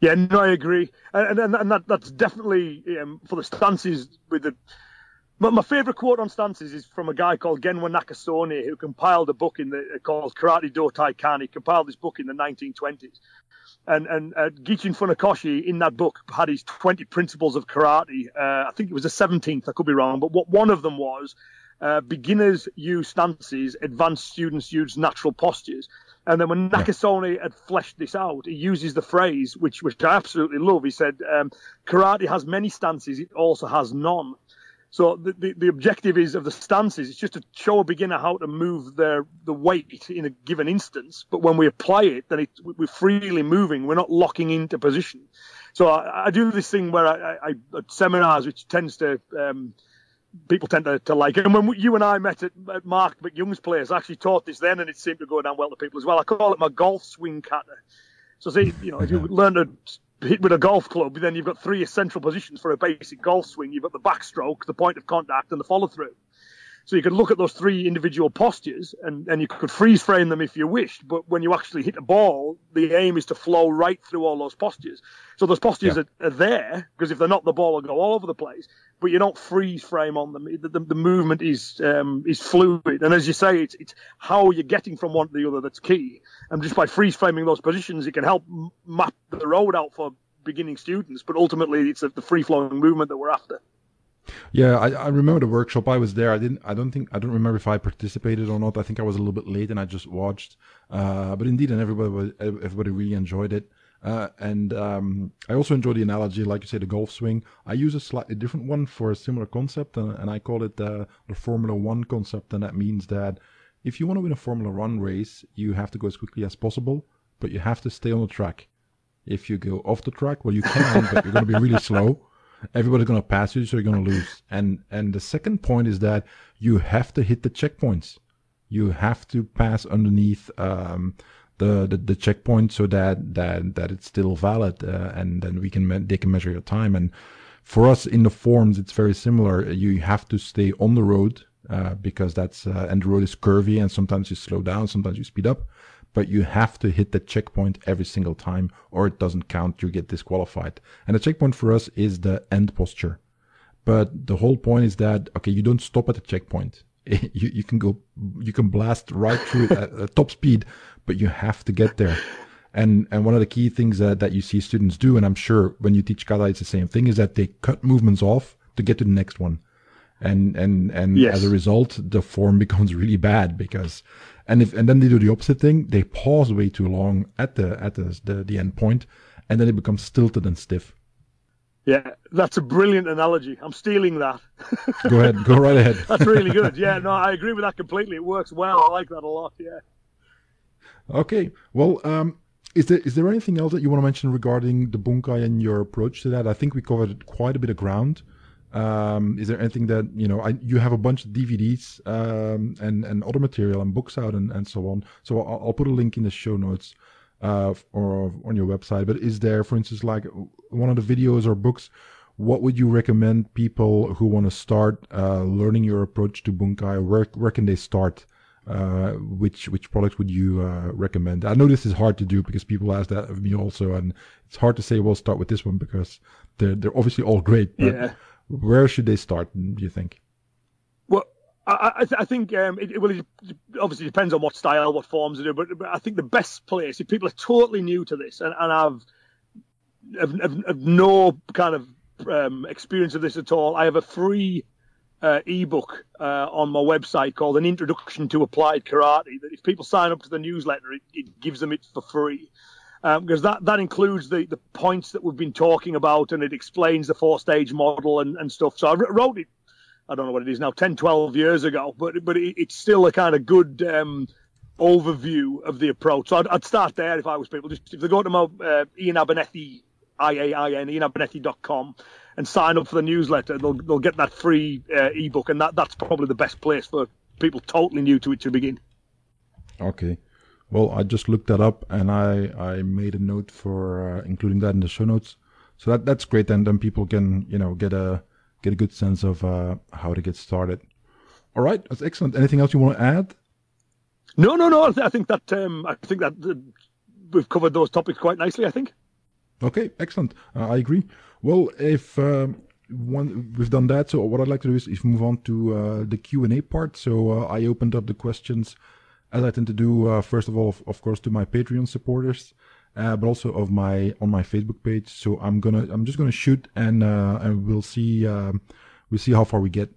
Yeah, no, I agree, and and, and that that's definitely um, for the stances with the. My, my favorite quote on stances is from a guy called Genwa Nakasone, who compiled a book in the called Karate Do Taikan. He compiled this book in the 1920s, and and uh, Gichin Funakoshi in that book had his 20 principles of karate. Uh, I think it was the 17th. I could be wrong, but what one of them was uh, beginners use stances, advanced students use natural postures. And then when Nakasone had fleshed this out, he uses the phrase, which which I absolutely love. He said, um, "Karate has many stances; it also has none." So the, the, the, objective is of the stances, it's just to show a beginner how to move their the weight in a given instance. But when we apply it, then it, we're freely moving. We're not locking into position. So I, I do this thing where I, I, I at seminars, which tends to um, people tend to, to like. It. And when you and I met at, at Marc MacYoung's place, I actually taught this then, and it seemed to go down well to people as well. I call it my golf swing kata. So see, you know, if you learn to hit with a golf club, then you've got three essential positions for a basic golf swing. You've got the backstroke, the point of contact, and the follow through. So you could look at those three individual postures and, and you could freeze frame them if you wished. But when you actually hit a ball, the aim is to flow right through all those postures. So those postures Yeah. are, are there because if they're not, the ball will go all over the place. But you don't freeze frame on them. The, the, the movement is um, is fluid, and as you say, it's it's how you're getting from one to the other that's key. And just by freeze framing those positions, it can help map the road out for beginning students. But ultimately, it's the free flowing movement that we're after. Yeah, I, I remember the workshop. I was there. I didn't. I don't think. I don't remember if I participated or not. I think I was a little bit late and I just watched. Uh, but indeed, and everybody everybody really enjoyed it. Uh, and um, I also enjoy the analogy, like you say, the golf swing. I use a slightly different one for a similar concept, and, and I call it uh, the Formula One concept. And that means that if you want to win a Formula One race, you have to go as quickly as possible, but you have to stay on the track. If you go off the track, well, you can, but you're going to be really slow everybody's going to pass you so you're going to lose. And and the second point is that you have to hit the checkpoints. You have to pass underneath um, the, the the checkpoint so that that that it's still valid uh, and then we can me- they can measure your time. And for us in the forms it's very similar. You have to stay on the road uh, because that's uh, and the road is curvy and sometimes you slow down sometimes you speed up but you have to hit the checkpoint every single time or it doesn't count you get disqualified. And the checkpoint for us is the end posture. But the whole point is that okay you don't stop at the checkpoint. [laughs] You, you can go you can blast right through it at, at top speed but you have to get there. And and one of the key things that, that you see students do and i'm sure when you teach kata it's the same thing is that they cut movements off to get to the next one. And and and Yes. as a result the form [laughs] becomes really bad because and if and then they do the opposite thing they pause way too long at the at the the, the end point and then it becomes stilted and stiff Yeah, that's a brilliant analogy. I'm stealing that. go ahead go right ahead [laughs] That's really good. Yeah, no, I agree with that completely. It works well. I like that a lot. Yeah. Okay. Well, um, is there is there anything else that you want to mention regarding the bunkai and your approach to that? I think we covered quite a bit of ground. Um, is there anything that you know? I, you have a bunch of DVDs um, and and other material and books out and, and so on. So I'll, I'll put a link in the show notes uh, or on your website. But is there, for instance, like one of the videos or books? What would you recommend people who want to start uh, learning your approach to bunkai? Where where can they start? uh, which which products would you uh, recommend? I know this is hard to do because people ask that of me also, and it's hard to say. Well, start with this one because they're they're obviously all great. But Yeah. Where should they start? Do you think? Well, I, I, th- I think um, it, well, it obviously depends on what style, what forms they do, but, but I think the best place, if people are totally new to this and, and have, have, have, have no kind of um, experience of this at all, I have a free uh, ebook uh, on my website called An Introduction to Applied Karate. That if people sign up to the newsletter, it, it gives them it for free. Because that, that includes the, the points that we've been talking about and it explains the four stage model and, and stuff. So I wrote it I don't know what it is now, 10, 12 years ago, but but it, it's still a kind of good um, overview of the approach. So I'd, I'd start there if I was people. Just if they go to my uh, Iain Abernethy, I A I N, iainabernethy.com, and sign up for the newsletter, they'll they'll get that free uh, ebook, and that that's probably the best place for people totally new to it to begin. Okay. Well, I just looked that up and I I made a note for uh, including that in the show notes. So that that's great. And then people can you know get a get a good sense of uh, how to get started. All right, that's excellent. Anything else you want to add? No, no, no. I, think that um, I think that uh, we've covered those topics quite nicely. I think. Okay, excellent. Uh, I agree. Well, if um, one we've done that, so what I'd like to do is, is move on to uh, the Q and A part. So uh, I opened up the questions, as I tend to do. Uh, first of all, of, of course, to my Patreon supporters, uh, but also of my on my Facebook page. So I'm gonna I'm just gonna shoot and uh, and we'll see um, we'll see how far we get.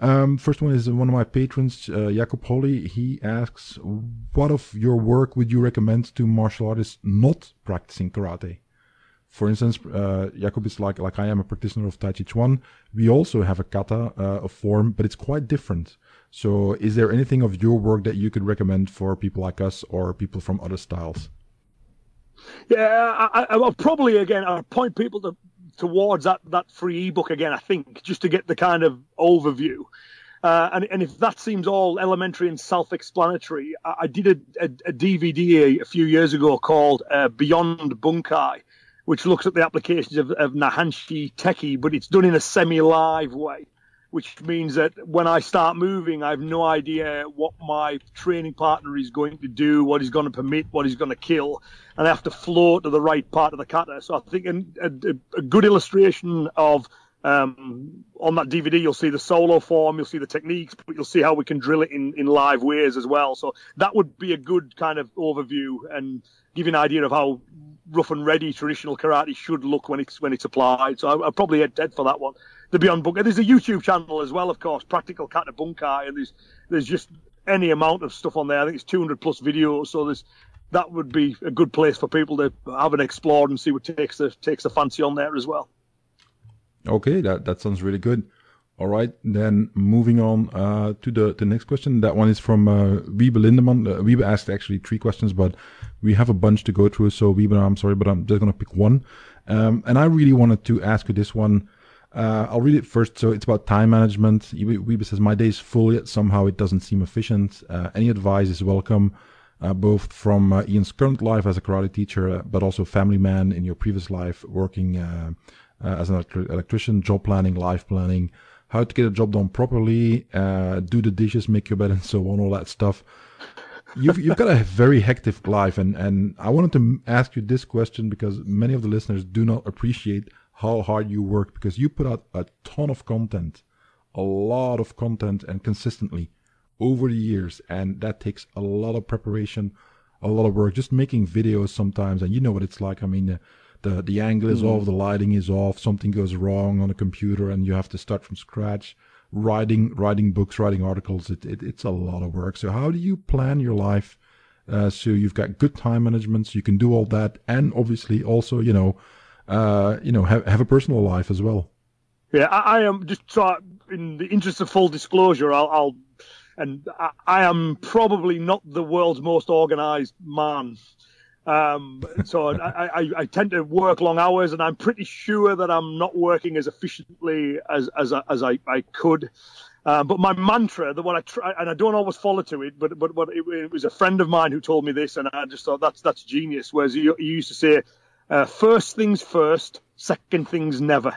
Um, first one is one of my patrons, uh, Jacob Holly. He asks, "What of your work would you recommend to martial artists not practicing karate?" For instance, uh, Jacob is like like I am a practitioner of Tai Chi Chuan. We also have a kata, uh, a form, but it's quite different. So, is there anything of your work that you could recommend for people like us or people from other styles? Yeah, I, I, I'll probably again I'll point people to, towards that that free ebook again. I think just to get the kind of overview. Uh, and, and if that seems all elementary and self-explanatory, I, I did a, a, a DVD a, few years ago called uh, Beyond Bunkai, which looks at the applications of, of Naihanchi Tekki, but it's done in a semi-live way. Which means that when I start moving, I have no idea what my training partner is going to do, what he's going to permit, what he's going to kill, and I have to flow to the right part of the kata. So I think a, a, good illustration of um, on that DVD, you'll see the solo form, you'll see the techniques, but you'll see how we can drill it in, in live ways as well. So that would be a good kind of overview and give you an idea of how rough and ready traditional karate should look when it's when it's applied. So I, I'll probably head, head for that one. The Beyond Bunkai. There's a YouTube channel as well, of course, Practical Kata Bunkai, and there's there's just any amount of stuff on there. I think it's 200 plus videos. So there's that would be a good place for people to have an explore and see what takes the takes the fancy on there as well. Okay, that, that sounds really good. All right, then moving on uh, to the, the next question. That one is from uh, Wiebe Lindemann. Uh, asked actually three questions, but we have a bunch to go through. So Wiebe, I'm sorry, but I'm just going to pick one. Um, and I really wanted to ask you this one. Uh, I'll read it first. So it's about time management. Wiebe says, My day is full, yet somehow it doesn't seem efficient. Uh, any advice is welcome, uh, both from uh, Iain's current life as a karate teacher, uh, but also family man in your previous life, working uh, as an electrician, job planning, life planning, how to get a job done properly, do the dishes, make your bed, and so on, all that stuff. You've you've got a very hectic life, and and I wanted to ask you this question because many of the listeners do not appreciate how hard you work because you put out a ton of content, a lot of content, and consistently over the years, and that takes a lot of preparation, a lot of work. Just making videos sometimes, and you know what it's like. I mean. Uh, the the angle is mm. off, the lighting is off, something goes wrong on a computer, and you have to start from scratch. Writing writing books, writing articles, it, it it's a lot of work. So how do you plan your life? Uh, so you've got good time management, so you can do all that, and obviously also you know, uh, you know, have have a personal life as well. Yeah, I, I am just so in the interest of full disclosure, I'll, I'll and I, I, am probably not the world's most organized man. Um, so I, I, I, tend to work long hours, and I'm pretty sure that I'm not working as efficiently as as, as I, I could. Uh, but my mantra, the one I try, and I don't always follow to it, but but, but it, it, was a friend of mine who told me this, and I just thought that's that's genius. Whereas he, he used to say, uh, first things first, second things never.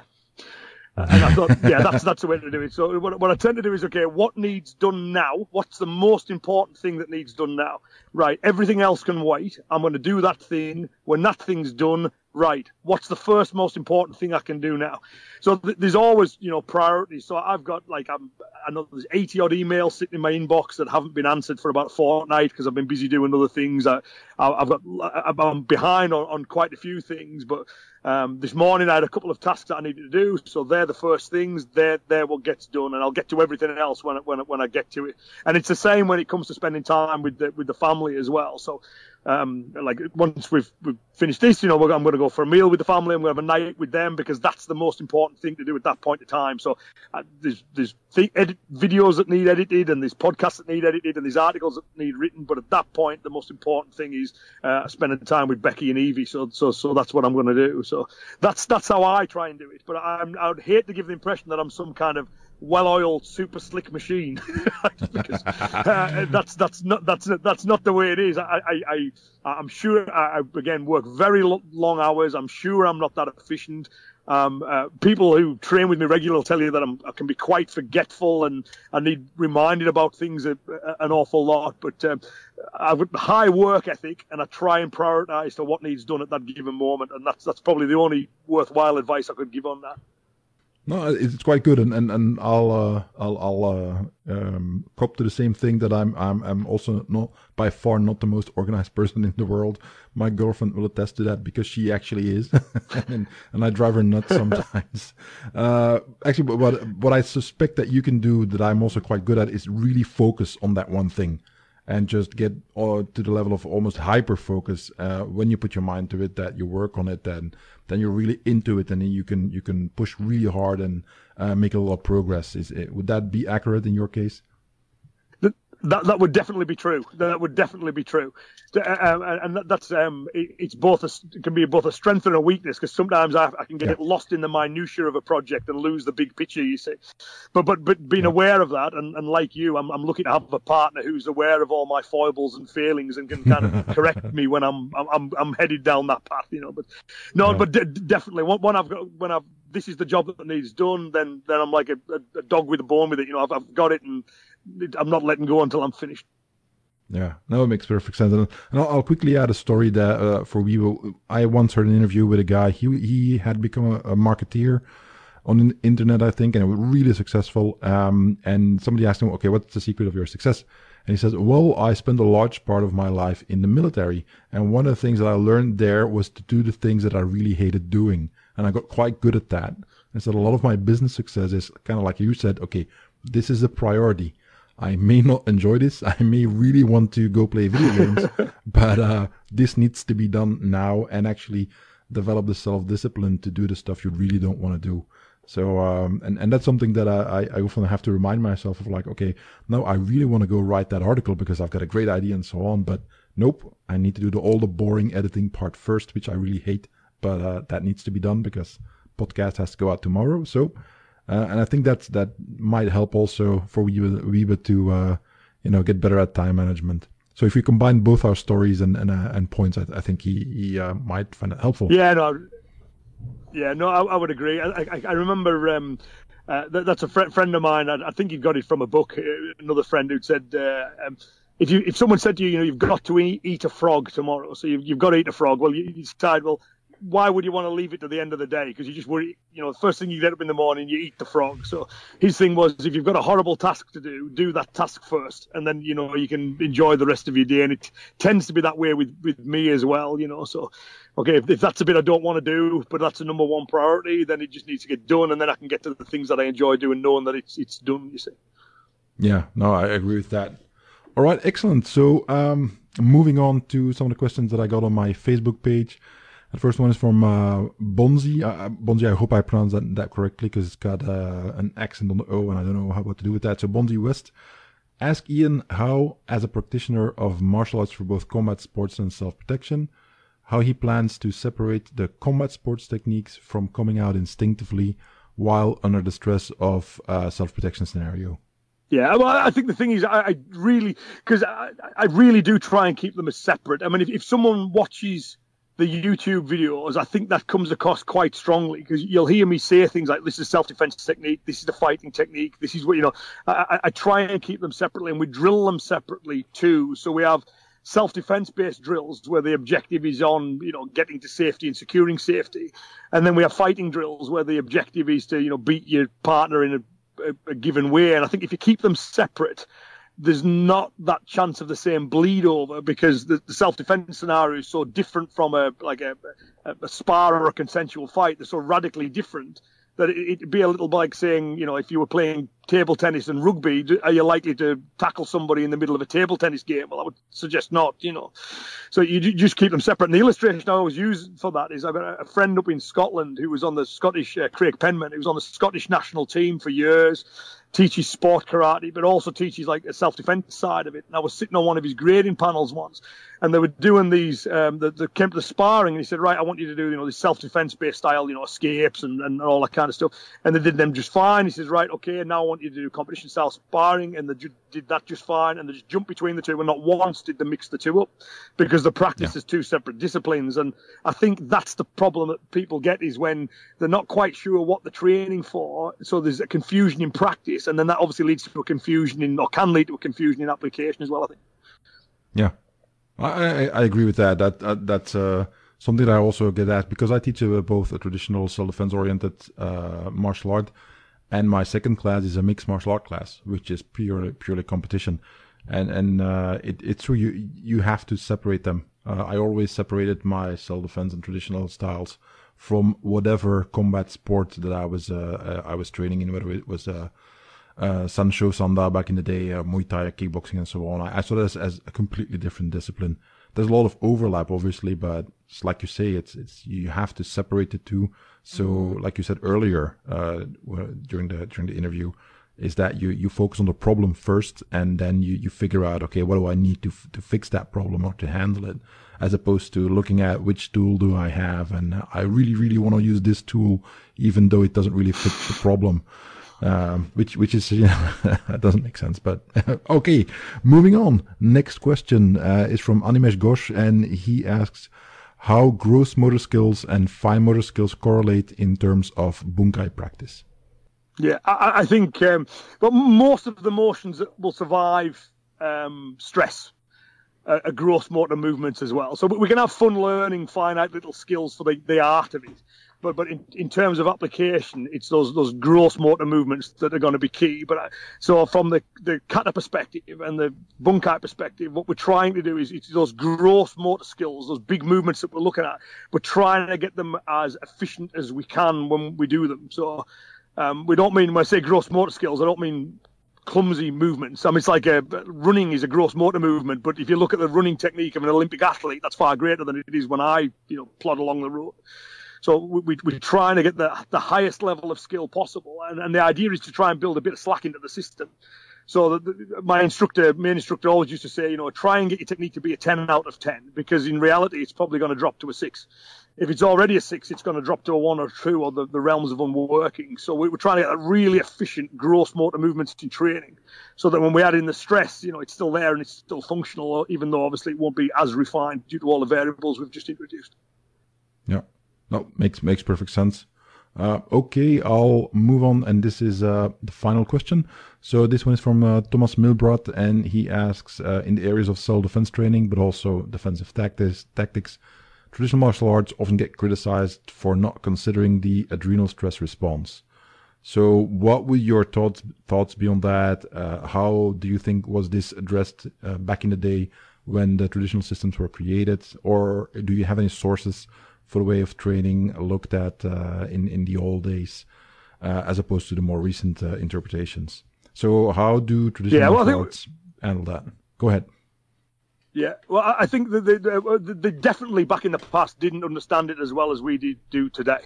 And I thought, [laughs] yeah, that's that's the way to do it. So what, what I tend to do is, okay, what needs done now? What's the most important thing that needs done now? Right, everything else can wait. I'm going to do that thing. When that thing's done, right, what's the first most important thing I can do now? So th- there's always, you know, priorities. So I've got like I'm, I know there's 80 odd emails sitting in my inbox that haven't been answered for about a fortnight because I've been busy doing other things. I, I've got I'm behind on, on quite a few things, but um, this morning I had a couple of tasks that I needed to do, so they're the first things. They're, they're what gets done, and I'll get to everything else when when when I get to it. And it's the same when it comes to spending time with the with the family as well. So um, like once we've, we've finished this, you know, I'm going to go for a meal with the family. I'm going to have a night with them because that's the most important thing to do at that point in time. So uh, there's there's th- edit, videos that need edited, and there's podcasts that need edited, and there's articles that need written. But at that point, the most important thing is uh, spending time with Becky and Evie. So so so that's what I'm going to do. So that's that's how I try and do it. But I'm, I would hate to give the impression that I'm some kind of well-oiled, super slick machine. [laughs] because uh, that's that's not that's that's not the way it is. I I, I am sure I, again work very long hours. I'm sure I'm not that efficient. Um, uh, people who train with me regularly tell you that I'm, i can be quite forgetful and I need reminded about things a, an awful lot. But um, I've got high work ethic and I try and prioritize to what needs done at that given moment. And that's that's probably the only worthwhile advice I could give on that. No, it's quite good, and and, and I'll uh, I'll I'll uh, um, cop to the same thing that I'm I'm I'm also not by far not the most organized [laughs] person in the world. My girlfriend will attest to that because she actually is, [laughs] and and I drive her nuts sometimes. [laughs] uh, actually, what what I suspect that you can do that I'm also quite good at is really focus on that one thing and just get to the level of almost hyper focus uh, when you put your mind to it that you work on it then then you're really into it and then you can you can push really hard and uh, make a lot of progress. Is it, would that be accurate in your case that that would definitely be true. That would definitely be true, uh, um, and that's um, it's both a, it can be both a strength and a weakness because sometimes I, I, can get yeah. lost in the minutiae of a project and lose the big picture. You see, but but but being yeah. aware of that and, and like you, I'm I'm looking to have a partner who's aware of all my foibles and failings and can kind of [laughs] correct me when I'm I'm I'm headed down that path. You know, but no, yeah. but d- definitely one, one I've got when I've this is the job that needs done, then then I'm like a, a, a dog with a bone with it. You know, I've, I've got it, and I'm not letting go until I'm finished. Yeah, no, it makes perfect sense. And I'll, I'll quickly add a story that uh, for Wiebe, I once heard an interview with a guy. He he had become a, a marketeer on the internet, I think, and it was really successful. Um, and somebody asked him, "Okay, what's the secret of your success?" And he says, "Well, I spent a large part of my life in the military, and one of the things that I learned there was to do the things that I really hated doing, and I got quite good at that." And said a lot of my business success is kind of like you said, okay, this is a priority. I may not enjoy this. [laughs] I may really want to go play video [laughs] games, but uh, this needs to be done now and actually develop the self discipline to do the stuff you really don't want to do. So, um, and, and that's something that I, I often have to remind myself of like, okay, no, I really want to go write that article because I've got a great idea and so on. But nope, I need to do the, all the boring editing part first, which I really hate. But uh, that needs to be done because podcast has to go out tomorrow. So, uh, and I think that's that might help also for Wiebe to uh, you know get better at time management. So if we combine both our stories and and, uh, and points, I, I, think he, he uh, might find it helpful. Yeah, no, yeah, no, I, I would agree. I, I, I remember um, uh, that, that's a fr- friend of mine. I, think he got it from a book. Another friend who said. Um, if you if someone said to you, you know, you've got to eat, eat a frog tomorrow, so you've, you've got to eat a frog. Well, you, you decide, well, why would you want to leave it to the end of the day? Because you just worry, you know, the first thing you get up in the morning, you eat the frog. So his thing was, if you've got a horrible task to do, do that task first, and then you know you can enjoy the rest of your day. And it tends to be that way with with me as well, you know. So okay, if, if that's a bit I don't want to do, but that's a number one priority, then it just needs to get done, and then I can get to the things that I enjoy doing, knowing that it's it's done. You see. Yeah, no, I agree with that. All right, excellent. So, um, moving on to some of the questions that I got on my Facebook page. The first one is from uh, Bonzi. Uh, Bonzi, I hope I pronounced that, that correctly because it's got uh, an accent on the O and I don't know how, what to do with that. So, Bonzi West. Ask Iain how, as a practitioner of martial arts for both combat sports and self protection, how he plans to separate the combat sports techniques from coming out instinctively while under the stress of a self protection scenario. Yeah, well, I think the thing is, I, I really, because I, I, really do try and keep them as separate. I mean, if, if someone watches the YouTube videos, I think that comes across quite strongly because you'll hear me say things like, "This is self-defense technique. This is the fighting technique. This is what you know." I, I try and keep them separately, and we drill them separately too. So we have self-defense based drills where the objective is on you know getting to safety and securing safety, and then we have fighting drills where the objective is to you know beat your partner in a, a, a given way. And I think if you keep them separate there's not that chance of the same bleed over because the, the self defense scenario is so different from a like a, a, a spar or a consensual fight. They're so radically different that it, would be a little like saying, you know, if you were playing table tennis and rugby, are you likely to tackle somebody in the middle of a table tennis game? Well, I would suggest not, you know. So you, you just keep them separate. And the illustration I always use for that is I've got a friend up in Scotland who was on the Scottish, uh, Craig Penman, who was on the Scottish national team for years teaches sport karate, but also teaches like a self defense side of it. And I was sitting on one of his grading panels once, and they were doing these um, the the, the sparring, and he said, "Right, I want you to do you know this self defense based style, you know, escapes and, and all that kind of stuff." And they did them just fine. He says, "Right, okay, now I want you to do competition style sparring," and they ju- did that just fine, and they just jumped between the two, and not once did they mix the two up because the practice yeah. is two separate disciplines. And I think that's the problem that people get is when they're not quite sure what they're training for, so there's a confusion in practice and then that obviously leads to a confusion in, or can lead to a confusion in application as well. I think. Yeah, I I, agree with that. That, that that's uh, something that I also get at because I teach uh, both a traditional self-defense oriented uh, martial art, and my second class is a mixed martial art class, which is purely purely competition, and and uh, it, it's true you you have to separate them. Uh, I always separated my self-defense and traditional styles from whatever combat sport that I was uh, I was training in, whether it was uh, Sanshou Sanda back in the day, uh, Muay Thai, kickboxing, and so on. I, I saw this as a completely different discipline. There's a lot of overlap, obviously, but it's like you say, it's it's you have to separate the two. So, mm-hmm. like you said earlier uh, during the during the interview, is that you you focus on the problem first, and then you you figure out, okay, what do I need to f- to fix that problem or to handle it, as opposed to looking at which tool do I have, and I really really want to use this tool, even though it doesn't really fit the problem um, which which is [laughs] you know that doesn't make sense. But [laughs] okay, moving on. Next question uh, is from Animesh Ghosh, and he asks, how gross motor skills and fine motor skills correlate in terms of bunkai practice. Yeah, I, I think, um, but most of the motions that will survive um, stress, a gross motor movements as well. So we can have fun learning finite little skills for the, the art of it but but in, in terms of application, it's those those gross motor movements that are going to be key. But uh, so from the the kata perspective and the bunkai perspective, what we're trying to do is it's those gross motor skills, those big movements that we're looking at. We're trying to get them as efficient as we can when we do them. So um, we don't mean when I say gross motor skills, I don't mean clumsy movements. I mean, it's like a, running is a gross motor movement, but if you look at the running technique of an Olympic athlete, that's far greater than it is when I, you know, plod along the road. So we, are trying to get the, the highest level of skill possible. And, and the idea is to try and build a bit of slack into the system. So the, the, my instructor, main instructor, always used to say, you know, try and get your technique to be a 10 out of 10, because in reality, it's probably going to drop to a six. If it's already a six, it's going to drop to a one or two, or the, the realms of unworking. So we, are trying to get really efficient gross motor movements in training, so that when we add in the stress, you know, it's still there and it's still functional, even though obviously it won't be as refined due to all the variables we've just introduced. Yeah. No, makes makes perfect sense. Uh, okay, I'll move on, and this is uh, the final question. So this one is from uh, Thomas Milbrot, and he asks, uh, in the areas of self-defense training, but also defensive tactics, tactics, traditional martial arts often get criticized for not considering the adrenal stress response. So, what would your thoughts thoughts be on that? Uh, how do you think was this addressed uh, back in the day when the traditional systems were created, or do you have any sources? For the way of training looked at uh, in in the old days, uh, as opposed to the more recent uh, interpretations. So, how do traditional yeah, well, arts handle that? Go ahead. Yeah, well, I think that they, they, definitely back in the past didn't understand it as well as we do today.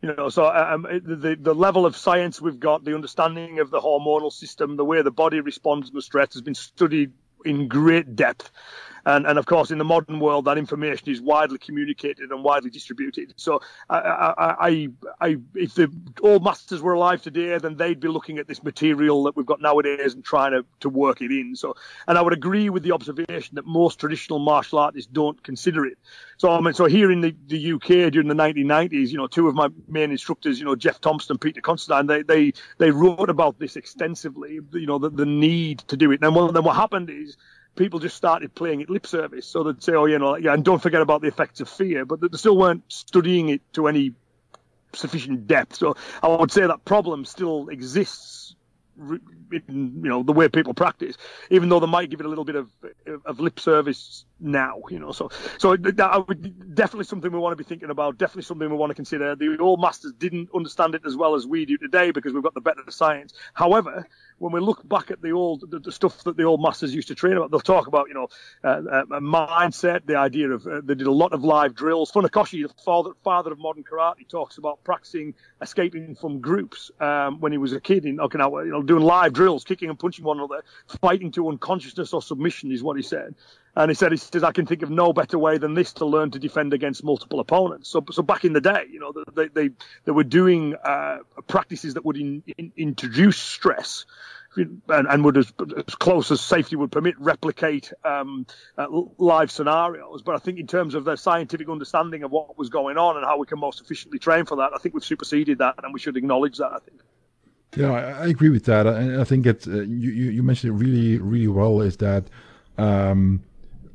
You know, so um, the the level of science we've got, the understanding of the hormonal system, the way the body responds to stress has been studied in great depth. And, and of course, in the modern world, that information is widely communicated and widely distributed. So, I, I, I, I, if the old masters were alive today, then they'd be looking at this material that we've got nowadays and trying to, to work it in. So, and I would agree with the observation that most traditional martial artists don't consider it. So, I mean, so here in the, the UK during the 1990s, you know, two of my main instructors, you know, Geoff Thompson and Peter Consterdine, they, they, they wrote about this extensively, you know, the, the need to do it. And then what happened is, people just started playing it lip service. So they'd say, oh, you know, yeah, and don't forget about the effects of fear, but they still weren't studying it to any sufficient depth. So I would say that problem still exists in, you know, the way people practice, even though they might give it a little bit of, of lip service now, you know. So, so that would definitely something we want to be thinking about. Definitely something we want to consider. The old masters didn't understand it as well as we do today because we've got the better science. However, when we look back at the old the, the, stuff that the old masters used to train about, they'll talk about you know uh, uh, mindset, the idea of uh, they did a lot of live drills. Funakoshi, the father father of modern karate, talks about practicing escaping from groups um, when he was a kid in Okinawa. You know, doing live drills, kicking and punching one another, fighting to unconsciousness or submission is what he said. And he said, he says, I can think of no better way than this to learn to defend against multiple opponents. So, so back in the day, you know, they, they, they were doing uh, practices that would in, in, introduce stress and, and would, as, as, close as safety would permit, replicate um, uh, live scenarios. But I think in terms of their scientific understanding of what was going on and how we can most efficiently train for that, I think we've superseded that and we should acknowledge that, I think. Yeah, I, agree with that. I, I think it's, uh, you, you mentioned it really, really well is that um,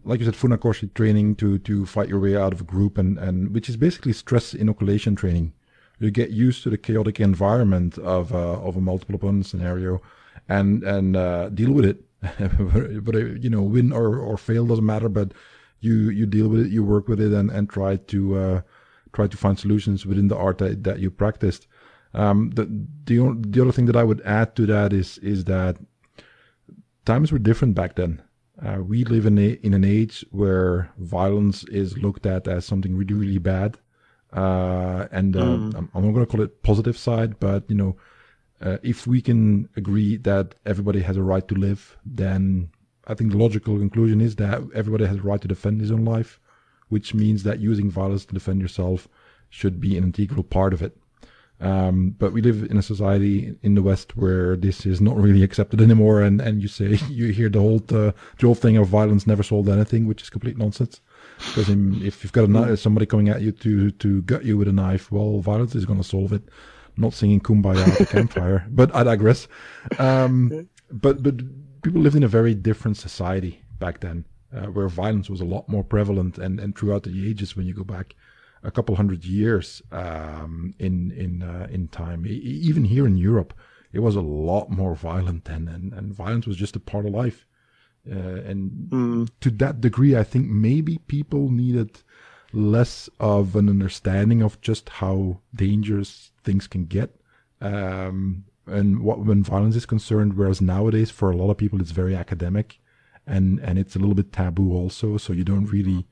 like you said, Funakoshi training to to fight your way out of a group, and and which is basically stress inoculation training. You get used to the chaotic environment of uh, of a multiple opponent scenario, and and uh, deal with it. [laughs] but uh, you know, win or, or fail doesn't matter. But you you deal with it, you work with it, and and try to uh, try to find solutions within the art that, that you practiced. Um, the the the other thing that I would add to that is is that times were different back then. Uh, we live in a, in an age where violence is looked at as something really really bad, uh, and uh, mm. I'm, I'm, not going to call it positive side, but you know, uh, if we can agree that everybody has a right to live, then I think the logical conclusion is that everybody has a right to defend his own life, which means that using violence to defend yourself should be an integral part of it. Um, but we live in a society in the West where this is not really accepted anymore, and, and you say [laughs] you hear the whole uh, the whole thing of violence never solved anything, which is complete nonsense. Because if you've got a somebody coming at you to to gut you with a knife, well, violence is going to solve it. not singing "Kumbaya" at the campfire, [laughs] but I digress. Um, but but people lived in a very different society back then, uh, where violence was a lot more prevalent, and and throughout the ages, when you go back a couple hundred years um, in in uh, in time, even here in Europe, it was a lot more violent then, and and violence was just a part of life. Uh, and Mm. to that degree, I think maybe people needed less of an understanding of just how dangerous things can get, um, and what when violence is concerned. Whereas nowadays, for a lot of people, it's very academic, and and it's a little bit taboo also. So you don't really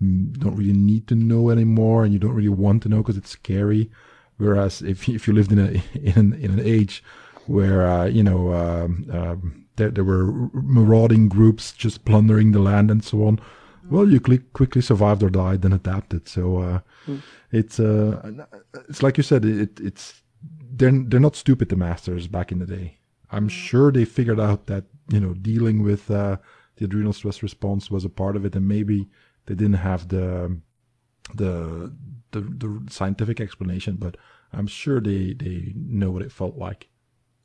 don't really need to know anymore, and you don't really want to know because it's scary. Whereas if you- if you lived in a [laughs] in an, in an age where uh, you know um, um, there there were marauding groups just plundering the land and so on, well, you quick, quickly survived or died and adapted. So uh, it's uh, it's like you said, it it's they're they're not stupid. The masters back in the day, I'm sure they figured out that you know dealing with uh, the adrenal stress response was a part of it, and maybe they didn't have the the the, the scientific explanation, but I'm sure they they know what it felt like.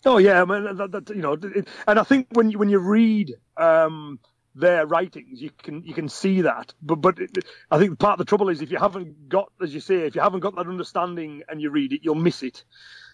Oh yeah, I mean, that, that, you know, it, and I think when you when you read um, their writings, you can you can see that. But but it, I think part of the trouble is if you haven't got, as you say, if you haven't got that understanding and you read it, you'll miss it.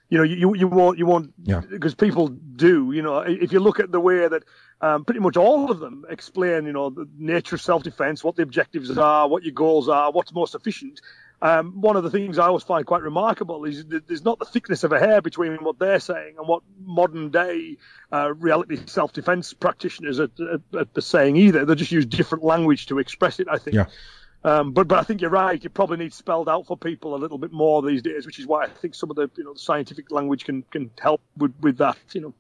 You know, you you won't you won't Yeah. because people do. You know, if you look at the way that um, pretty much all of them explain, you know, the nature of self-defense, what the objectives are, what your goals are, what's most efficient. Um, one of the things I always find quite remarkable is that there's not the thickness of a hair between what they're saying and what modern day uh, reality self-defense practitioners are, are, are saying either. They just use different language to express it, I think. Yeah. Um, but but I think you're right. You probably need spelled out for people a little bit more these days, which is why I think some of the you know the scientific language can can help with with that. You know.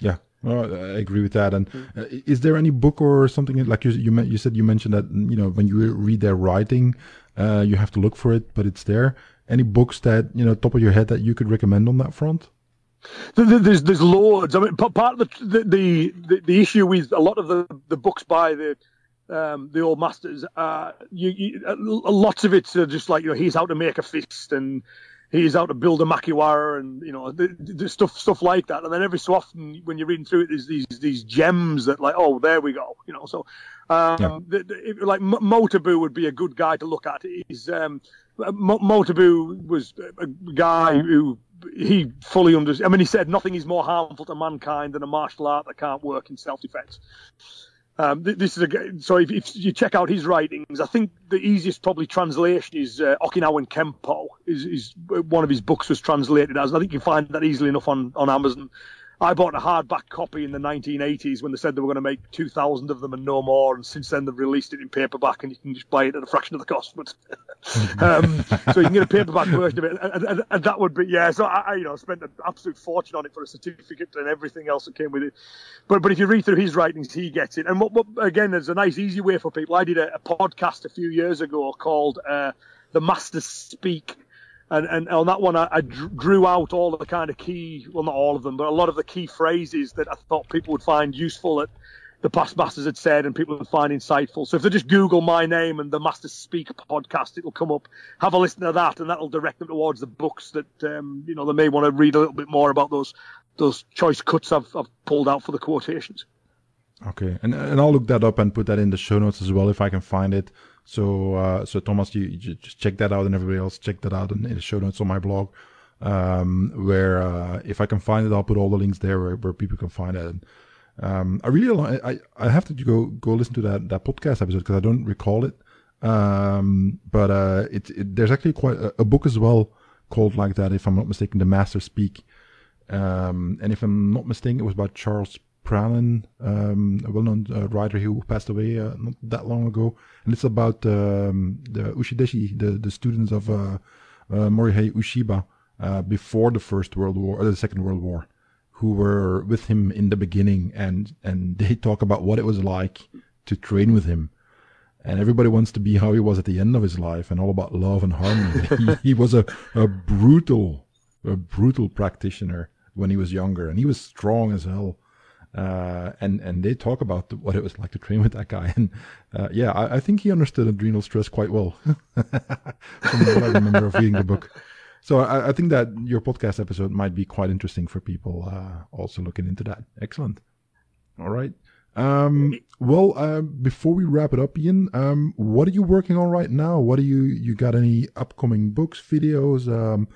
Yeah, well, I agree with that. And uh, is there any book or something like you you, you said you mentioned that you know when you read their writing, uh, you have to look for it, but it's there. Any books that you know top of your head that you could recommend on that front? There- there- There's there's loads. I mean, part of the the the, the, the issue with a lot of the, the books by the um, the old masters, uh, you, you, uh, lots of it's uh, just like you know he's out to make a fist and he's out to build a makiwara and you know the, the stuff stuff like that. And then every so often when you're reading through it, there's these these gems that like oh there we go, you know. So um, Yeah. the, the, like M- Motobu would be a good guy to look at. He's um, Motobu was a guy who he fully understood. I mean, he said nothing is more harmful to mankind than a martial art that can't work in self-defense. Um, th- this is a so if, if you check out his writings, I think the easiest probably translation is uh, Okinawan Kempo. Is, is one of his books was translated as, and I think you find that easily enough on on Amazon. I bought a hardback copy in the 1980s when they said they were going to make 2,000 of them and no more, and since then they've released it in paperback, and you can just buy it at a fraction of the cost. But [laughs] um, so you can get a paperback version of it, and, and, and that would be yeah. So I, I, you know, spent an absolute fortune on it for a certificate and everything else that came with it. But but if you read through his writings, he gets it. And what, what again, there's a nice easy way for people. I did a, a podcast a few years ago called uh, "The Masters Speak." And, and on that one, I, I drew out all of the kind of key, well, not all of them, but a lot of the key phrases that I thought people would find useful that the past masters had said and people would find insightful. So if they just Google my name and the Masters Speak podcast, it'll come up. Have a listen to that, and that'll direct them towards the books that um, you know they may want to read a little bit more about those those choice cuts I've, I've pulled out for the quotations. Okay, and and I'll look that up and put that in the show notes as well if I can find it. So uh, so Thomas, you, you just check that out, and everybody else check that out in, in the show notes on my blog. Um, where uh, if I can find it, I'll put all the links there where, where people can find it. And, um, I really I I have to go go listen to that that podcast episode because I don't recall it. Um, but uh, it, it there's actually quite a, a book as well called like that, if I'm not mistaken, The Master Speak. Um, and if I'm not mistaken, it was by Charles Pranin, um, a well-known uh, writer who passed away uh, not that long ago, and it's about um, the uchideshi, the the students of uh, uh, Morihei Ueshiba uh, before the First World War or the Second World War, who were with him in the beginning, and and [laughs] they talk about what it was like to train with him. And everybody wants to be how he was at the end of his life, and all about love and harmony. [laughs] he, he was a, a brutal, a brutal practitioner when he was younger, and he was strong as hell. Uh, and and they talk about the, what it was like to train with that guy. [laughs] And uh, yeah, I, I, think he understood adrenal stress quite well, [laughs] from what I remember of reading the book. So I, I, think that your podcast episode might be quite interesting for people uh, also looking into that. Excellent. All right. Um, well, uh, before we wrap it up, Iain, um, what are you working on right now? What do you you got any upcoming books, videos, um,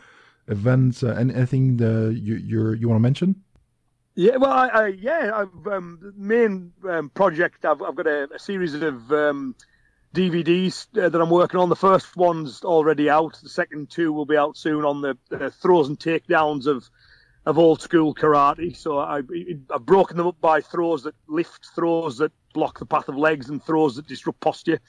events, uh, anything that you you you want to mention? Yeah, well, I, I yeah, I've um, main um, project. I've, I've got a, a series of um, DVDs uh, that I'm working on. The first one's already out. The second two will be out soon on the uh, throws and takedowns of of old school karate. So I, I've broken them up by throws that lift, throws that block the path of legs, and throws that disrupt posture.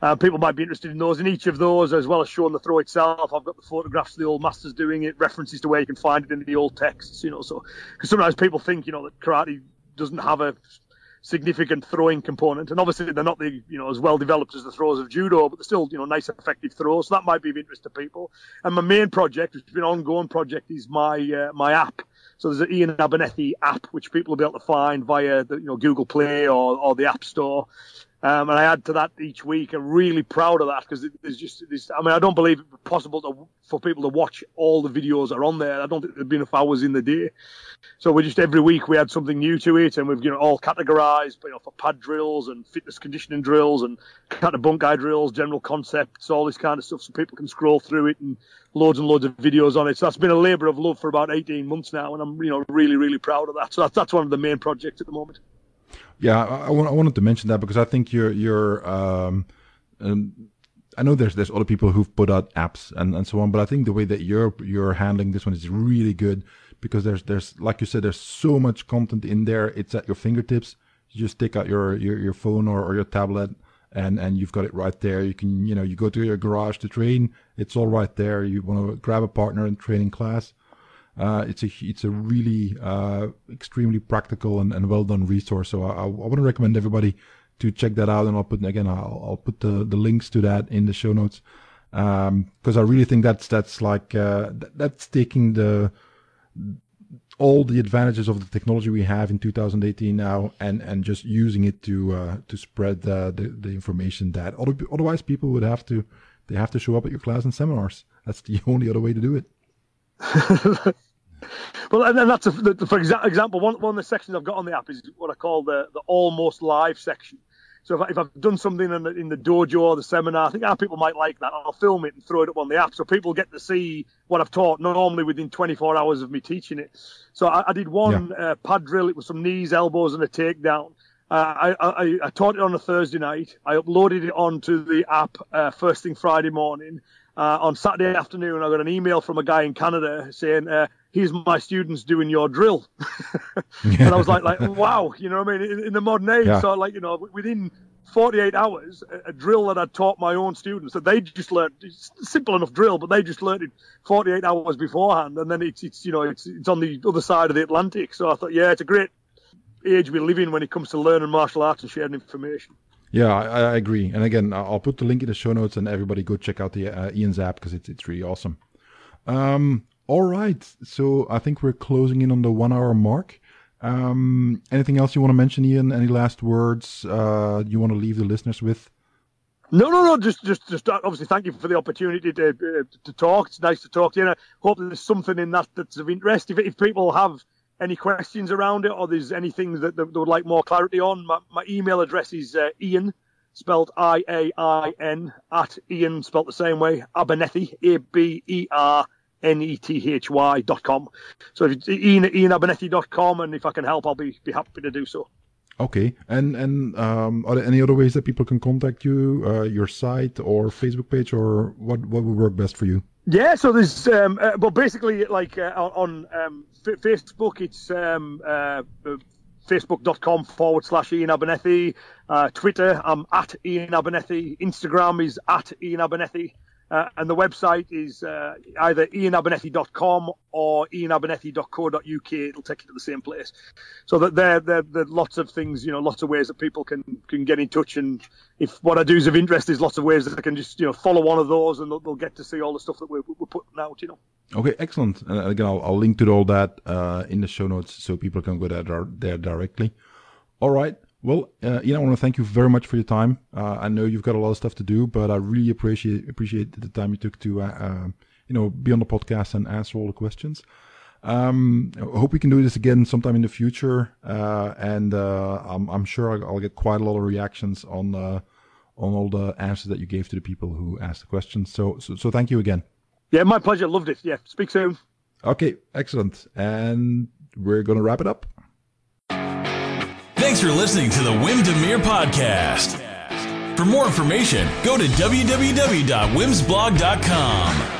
Uh, people might be interested in those. In each of those, as well as showing the throw itself, I've got the photographs of the old masters doing it, references to where you can find it in the old texts. You know, so because sometimes people think you know that karate doesn't have a significant throwing component, and obviously they're not the you know as well developed as the throws of judo, but they're still you know nice effective throws. So that might be of interest to people. And my main project, which has been an ongoing project, is my uh, my app. So there's an Iain Abernethy app which people will be able to find via the you know Google Play or, or the App Store. Um, and I add to that each week. I'm really proud of that because there's just this. I mean, I don't believe it's possible to, for people to watch all the videos that are on there. I don't think there'd be enough hours in the day. So we just every week we had something new to it, and we've you know all categorized, you know, for pad drills and fitness conditioning drills and kind of bunkai drills, general concepts, all this kind of stuff, so people can scroll through it and loads and loads of videos on it. So that's been a labour of love for about 18 months now, and I'm you know really really proud of that. So that's that's one of the main projects at the moment. Yeah, I, I, wanted to mention that because I think you're you're. Um, um, I know there's there's other people who've put out apps and, and so on, but I think the way that you're you're handling this one is really good because there's there's like you said there's so much content in there. It's at your fingertips. You just take out your your, your phone or, or your tablet and and you've got it right there. You can you know you go to your garage to train. It's all right there. You want to grab a partner in training class. Uh, it's a it's a really uh, extremely practical and, and well done resource. So I, I want to recommend everybody to check that out. And I'll put again I'll, I'll put the, the links to that in the show notes because um, I really think that's that's like uh, that's taking the all the advantages of the technology we have in 2018 now and and just using it to uh, to spread the, the, the information that otherwise people would have to they have to show up at your class and seminars. That's the [laughs] only other way to do it. [laughs] well, and then that's a, the, for example, one, one of the sections I've got on the app is what I call the, the almost live section. So if, I, if I've done something in the, in the dojo or the seminar, I think our people might like that. I'll film it and throw it up on the app so people get to see what I've taught normally within 24 hours of me teaching it. So I, I did one yeah. uh, pad drill. It was some knees, elbows, and a takedown. Uh, I, I, I, taught it on a Thursday night. I uploaded it onto the app uh, first thing Friday morning. Uh, on Saturday afternoon, I got an email from a guy in Canada saying, uh, "Here's my students doing your drill," [laughs] and I was like, "Like wow, you know what I mean?" In, in the modern age, yeah. so like you know, within 48 hours, a, a, drill that I taught my own students that they just learned, simple enough drill, but they just learned it 48 hours beforehand, and then it's it's you know it's it's on the other side of the Atlantic. So I thought, yeah, it's a great age we live in when it comes to learning martial arts and sharing information. Yeah, I, I, agree. And again, I'll put the link in the show notes, and everybody go check out the uh, Iain's app because it's it's really awesome. Um, all right, so I think we're closing in on the one hour mark. Um, anything else you want to mention, Iain? Any last words uh, you want to leave the listeners with? No, no, no. Just, just, just. Obviously, thank you for the opportunity to uh, to talk. It's nice to talk to you. And I hope there's something in that that's of interest. If, if people have any questions around it, or there's anything that, that they would like more clarity on, my, my email address is uh, Iain, spelled I A I N, at Iain, spelled the same way, Abernethy, A B E R N E T H Y dot com. So if it's Iain at Abernethy dot com, and if I can help, I'll be, be happy to do so. Okay, and and um, are there any other ways that people can contact you, uh, your site or Facebook page, or what what would work best for you? Yeah, so there's, um, uh, but basically, like uh, on, um, F- Facebook, it's um, uh, uh, facebook.com forward slash Iain Abernethy. Uh, Twitter, I'm at Iain Abernethy. Instagram is at Iain Abernethy. Uh, and the website is uh, either iainabernethy.com or iainabernethy.co.uk. It'll take you to the same place. So that there, there, there are lots of things, you know, lots of ways that people can can get in touch. And if what I do is of interest, there's lots of ways that they can just, you know, follow one of those and they'll, they'll get to see all the stuff that we're, we're putting out, you know. Okay, excellent. Uh, again, I'll, I'll, link to all that uh, in the show notes so people can go there, there directly. All right. Well, uh, Iain, I want to thank you very much for your time. Uh, I know you've got a lot of stuff to do, but I really appreciate appreciate the time you took to, uh, uh you know, be on the podcast and answer all the questions. Um, I hope we can do this again sometime in the future, uh, and uh, I'm, I'm, sure I'll, get quite a lot of reactions on on all the answers that you gave to the people who asked the questions. So, so, so thank you again. Yeah, my pleasure. Loved it. Yeah, speak soon. Okay, excellent. And we're going to wrap it up. Thanks for listening to the Wim Demeere podcast. For more information, go to www.wimsblog.com.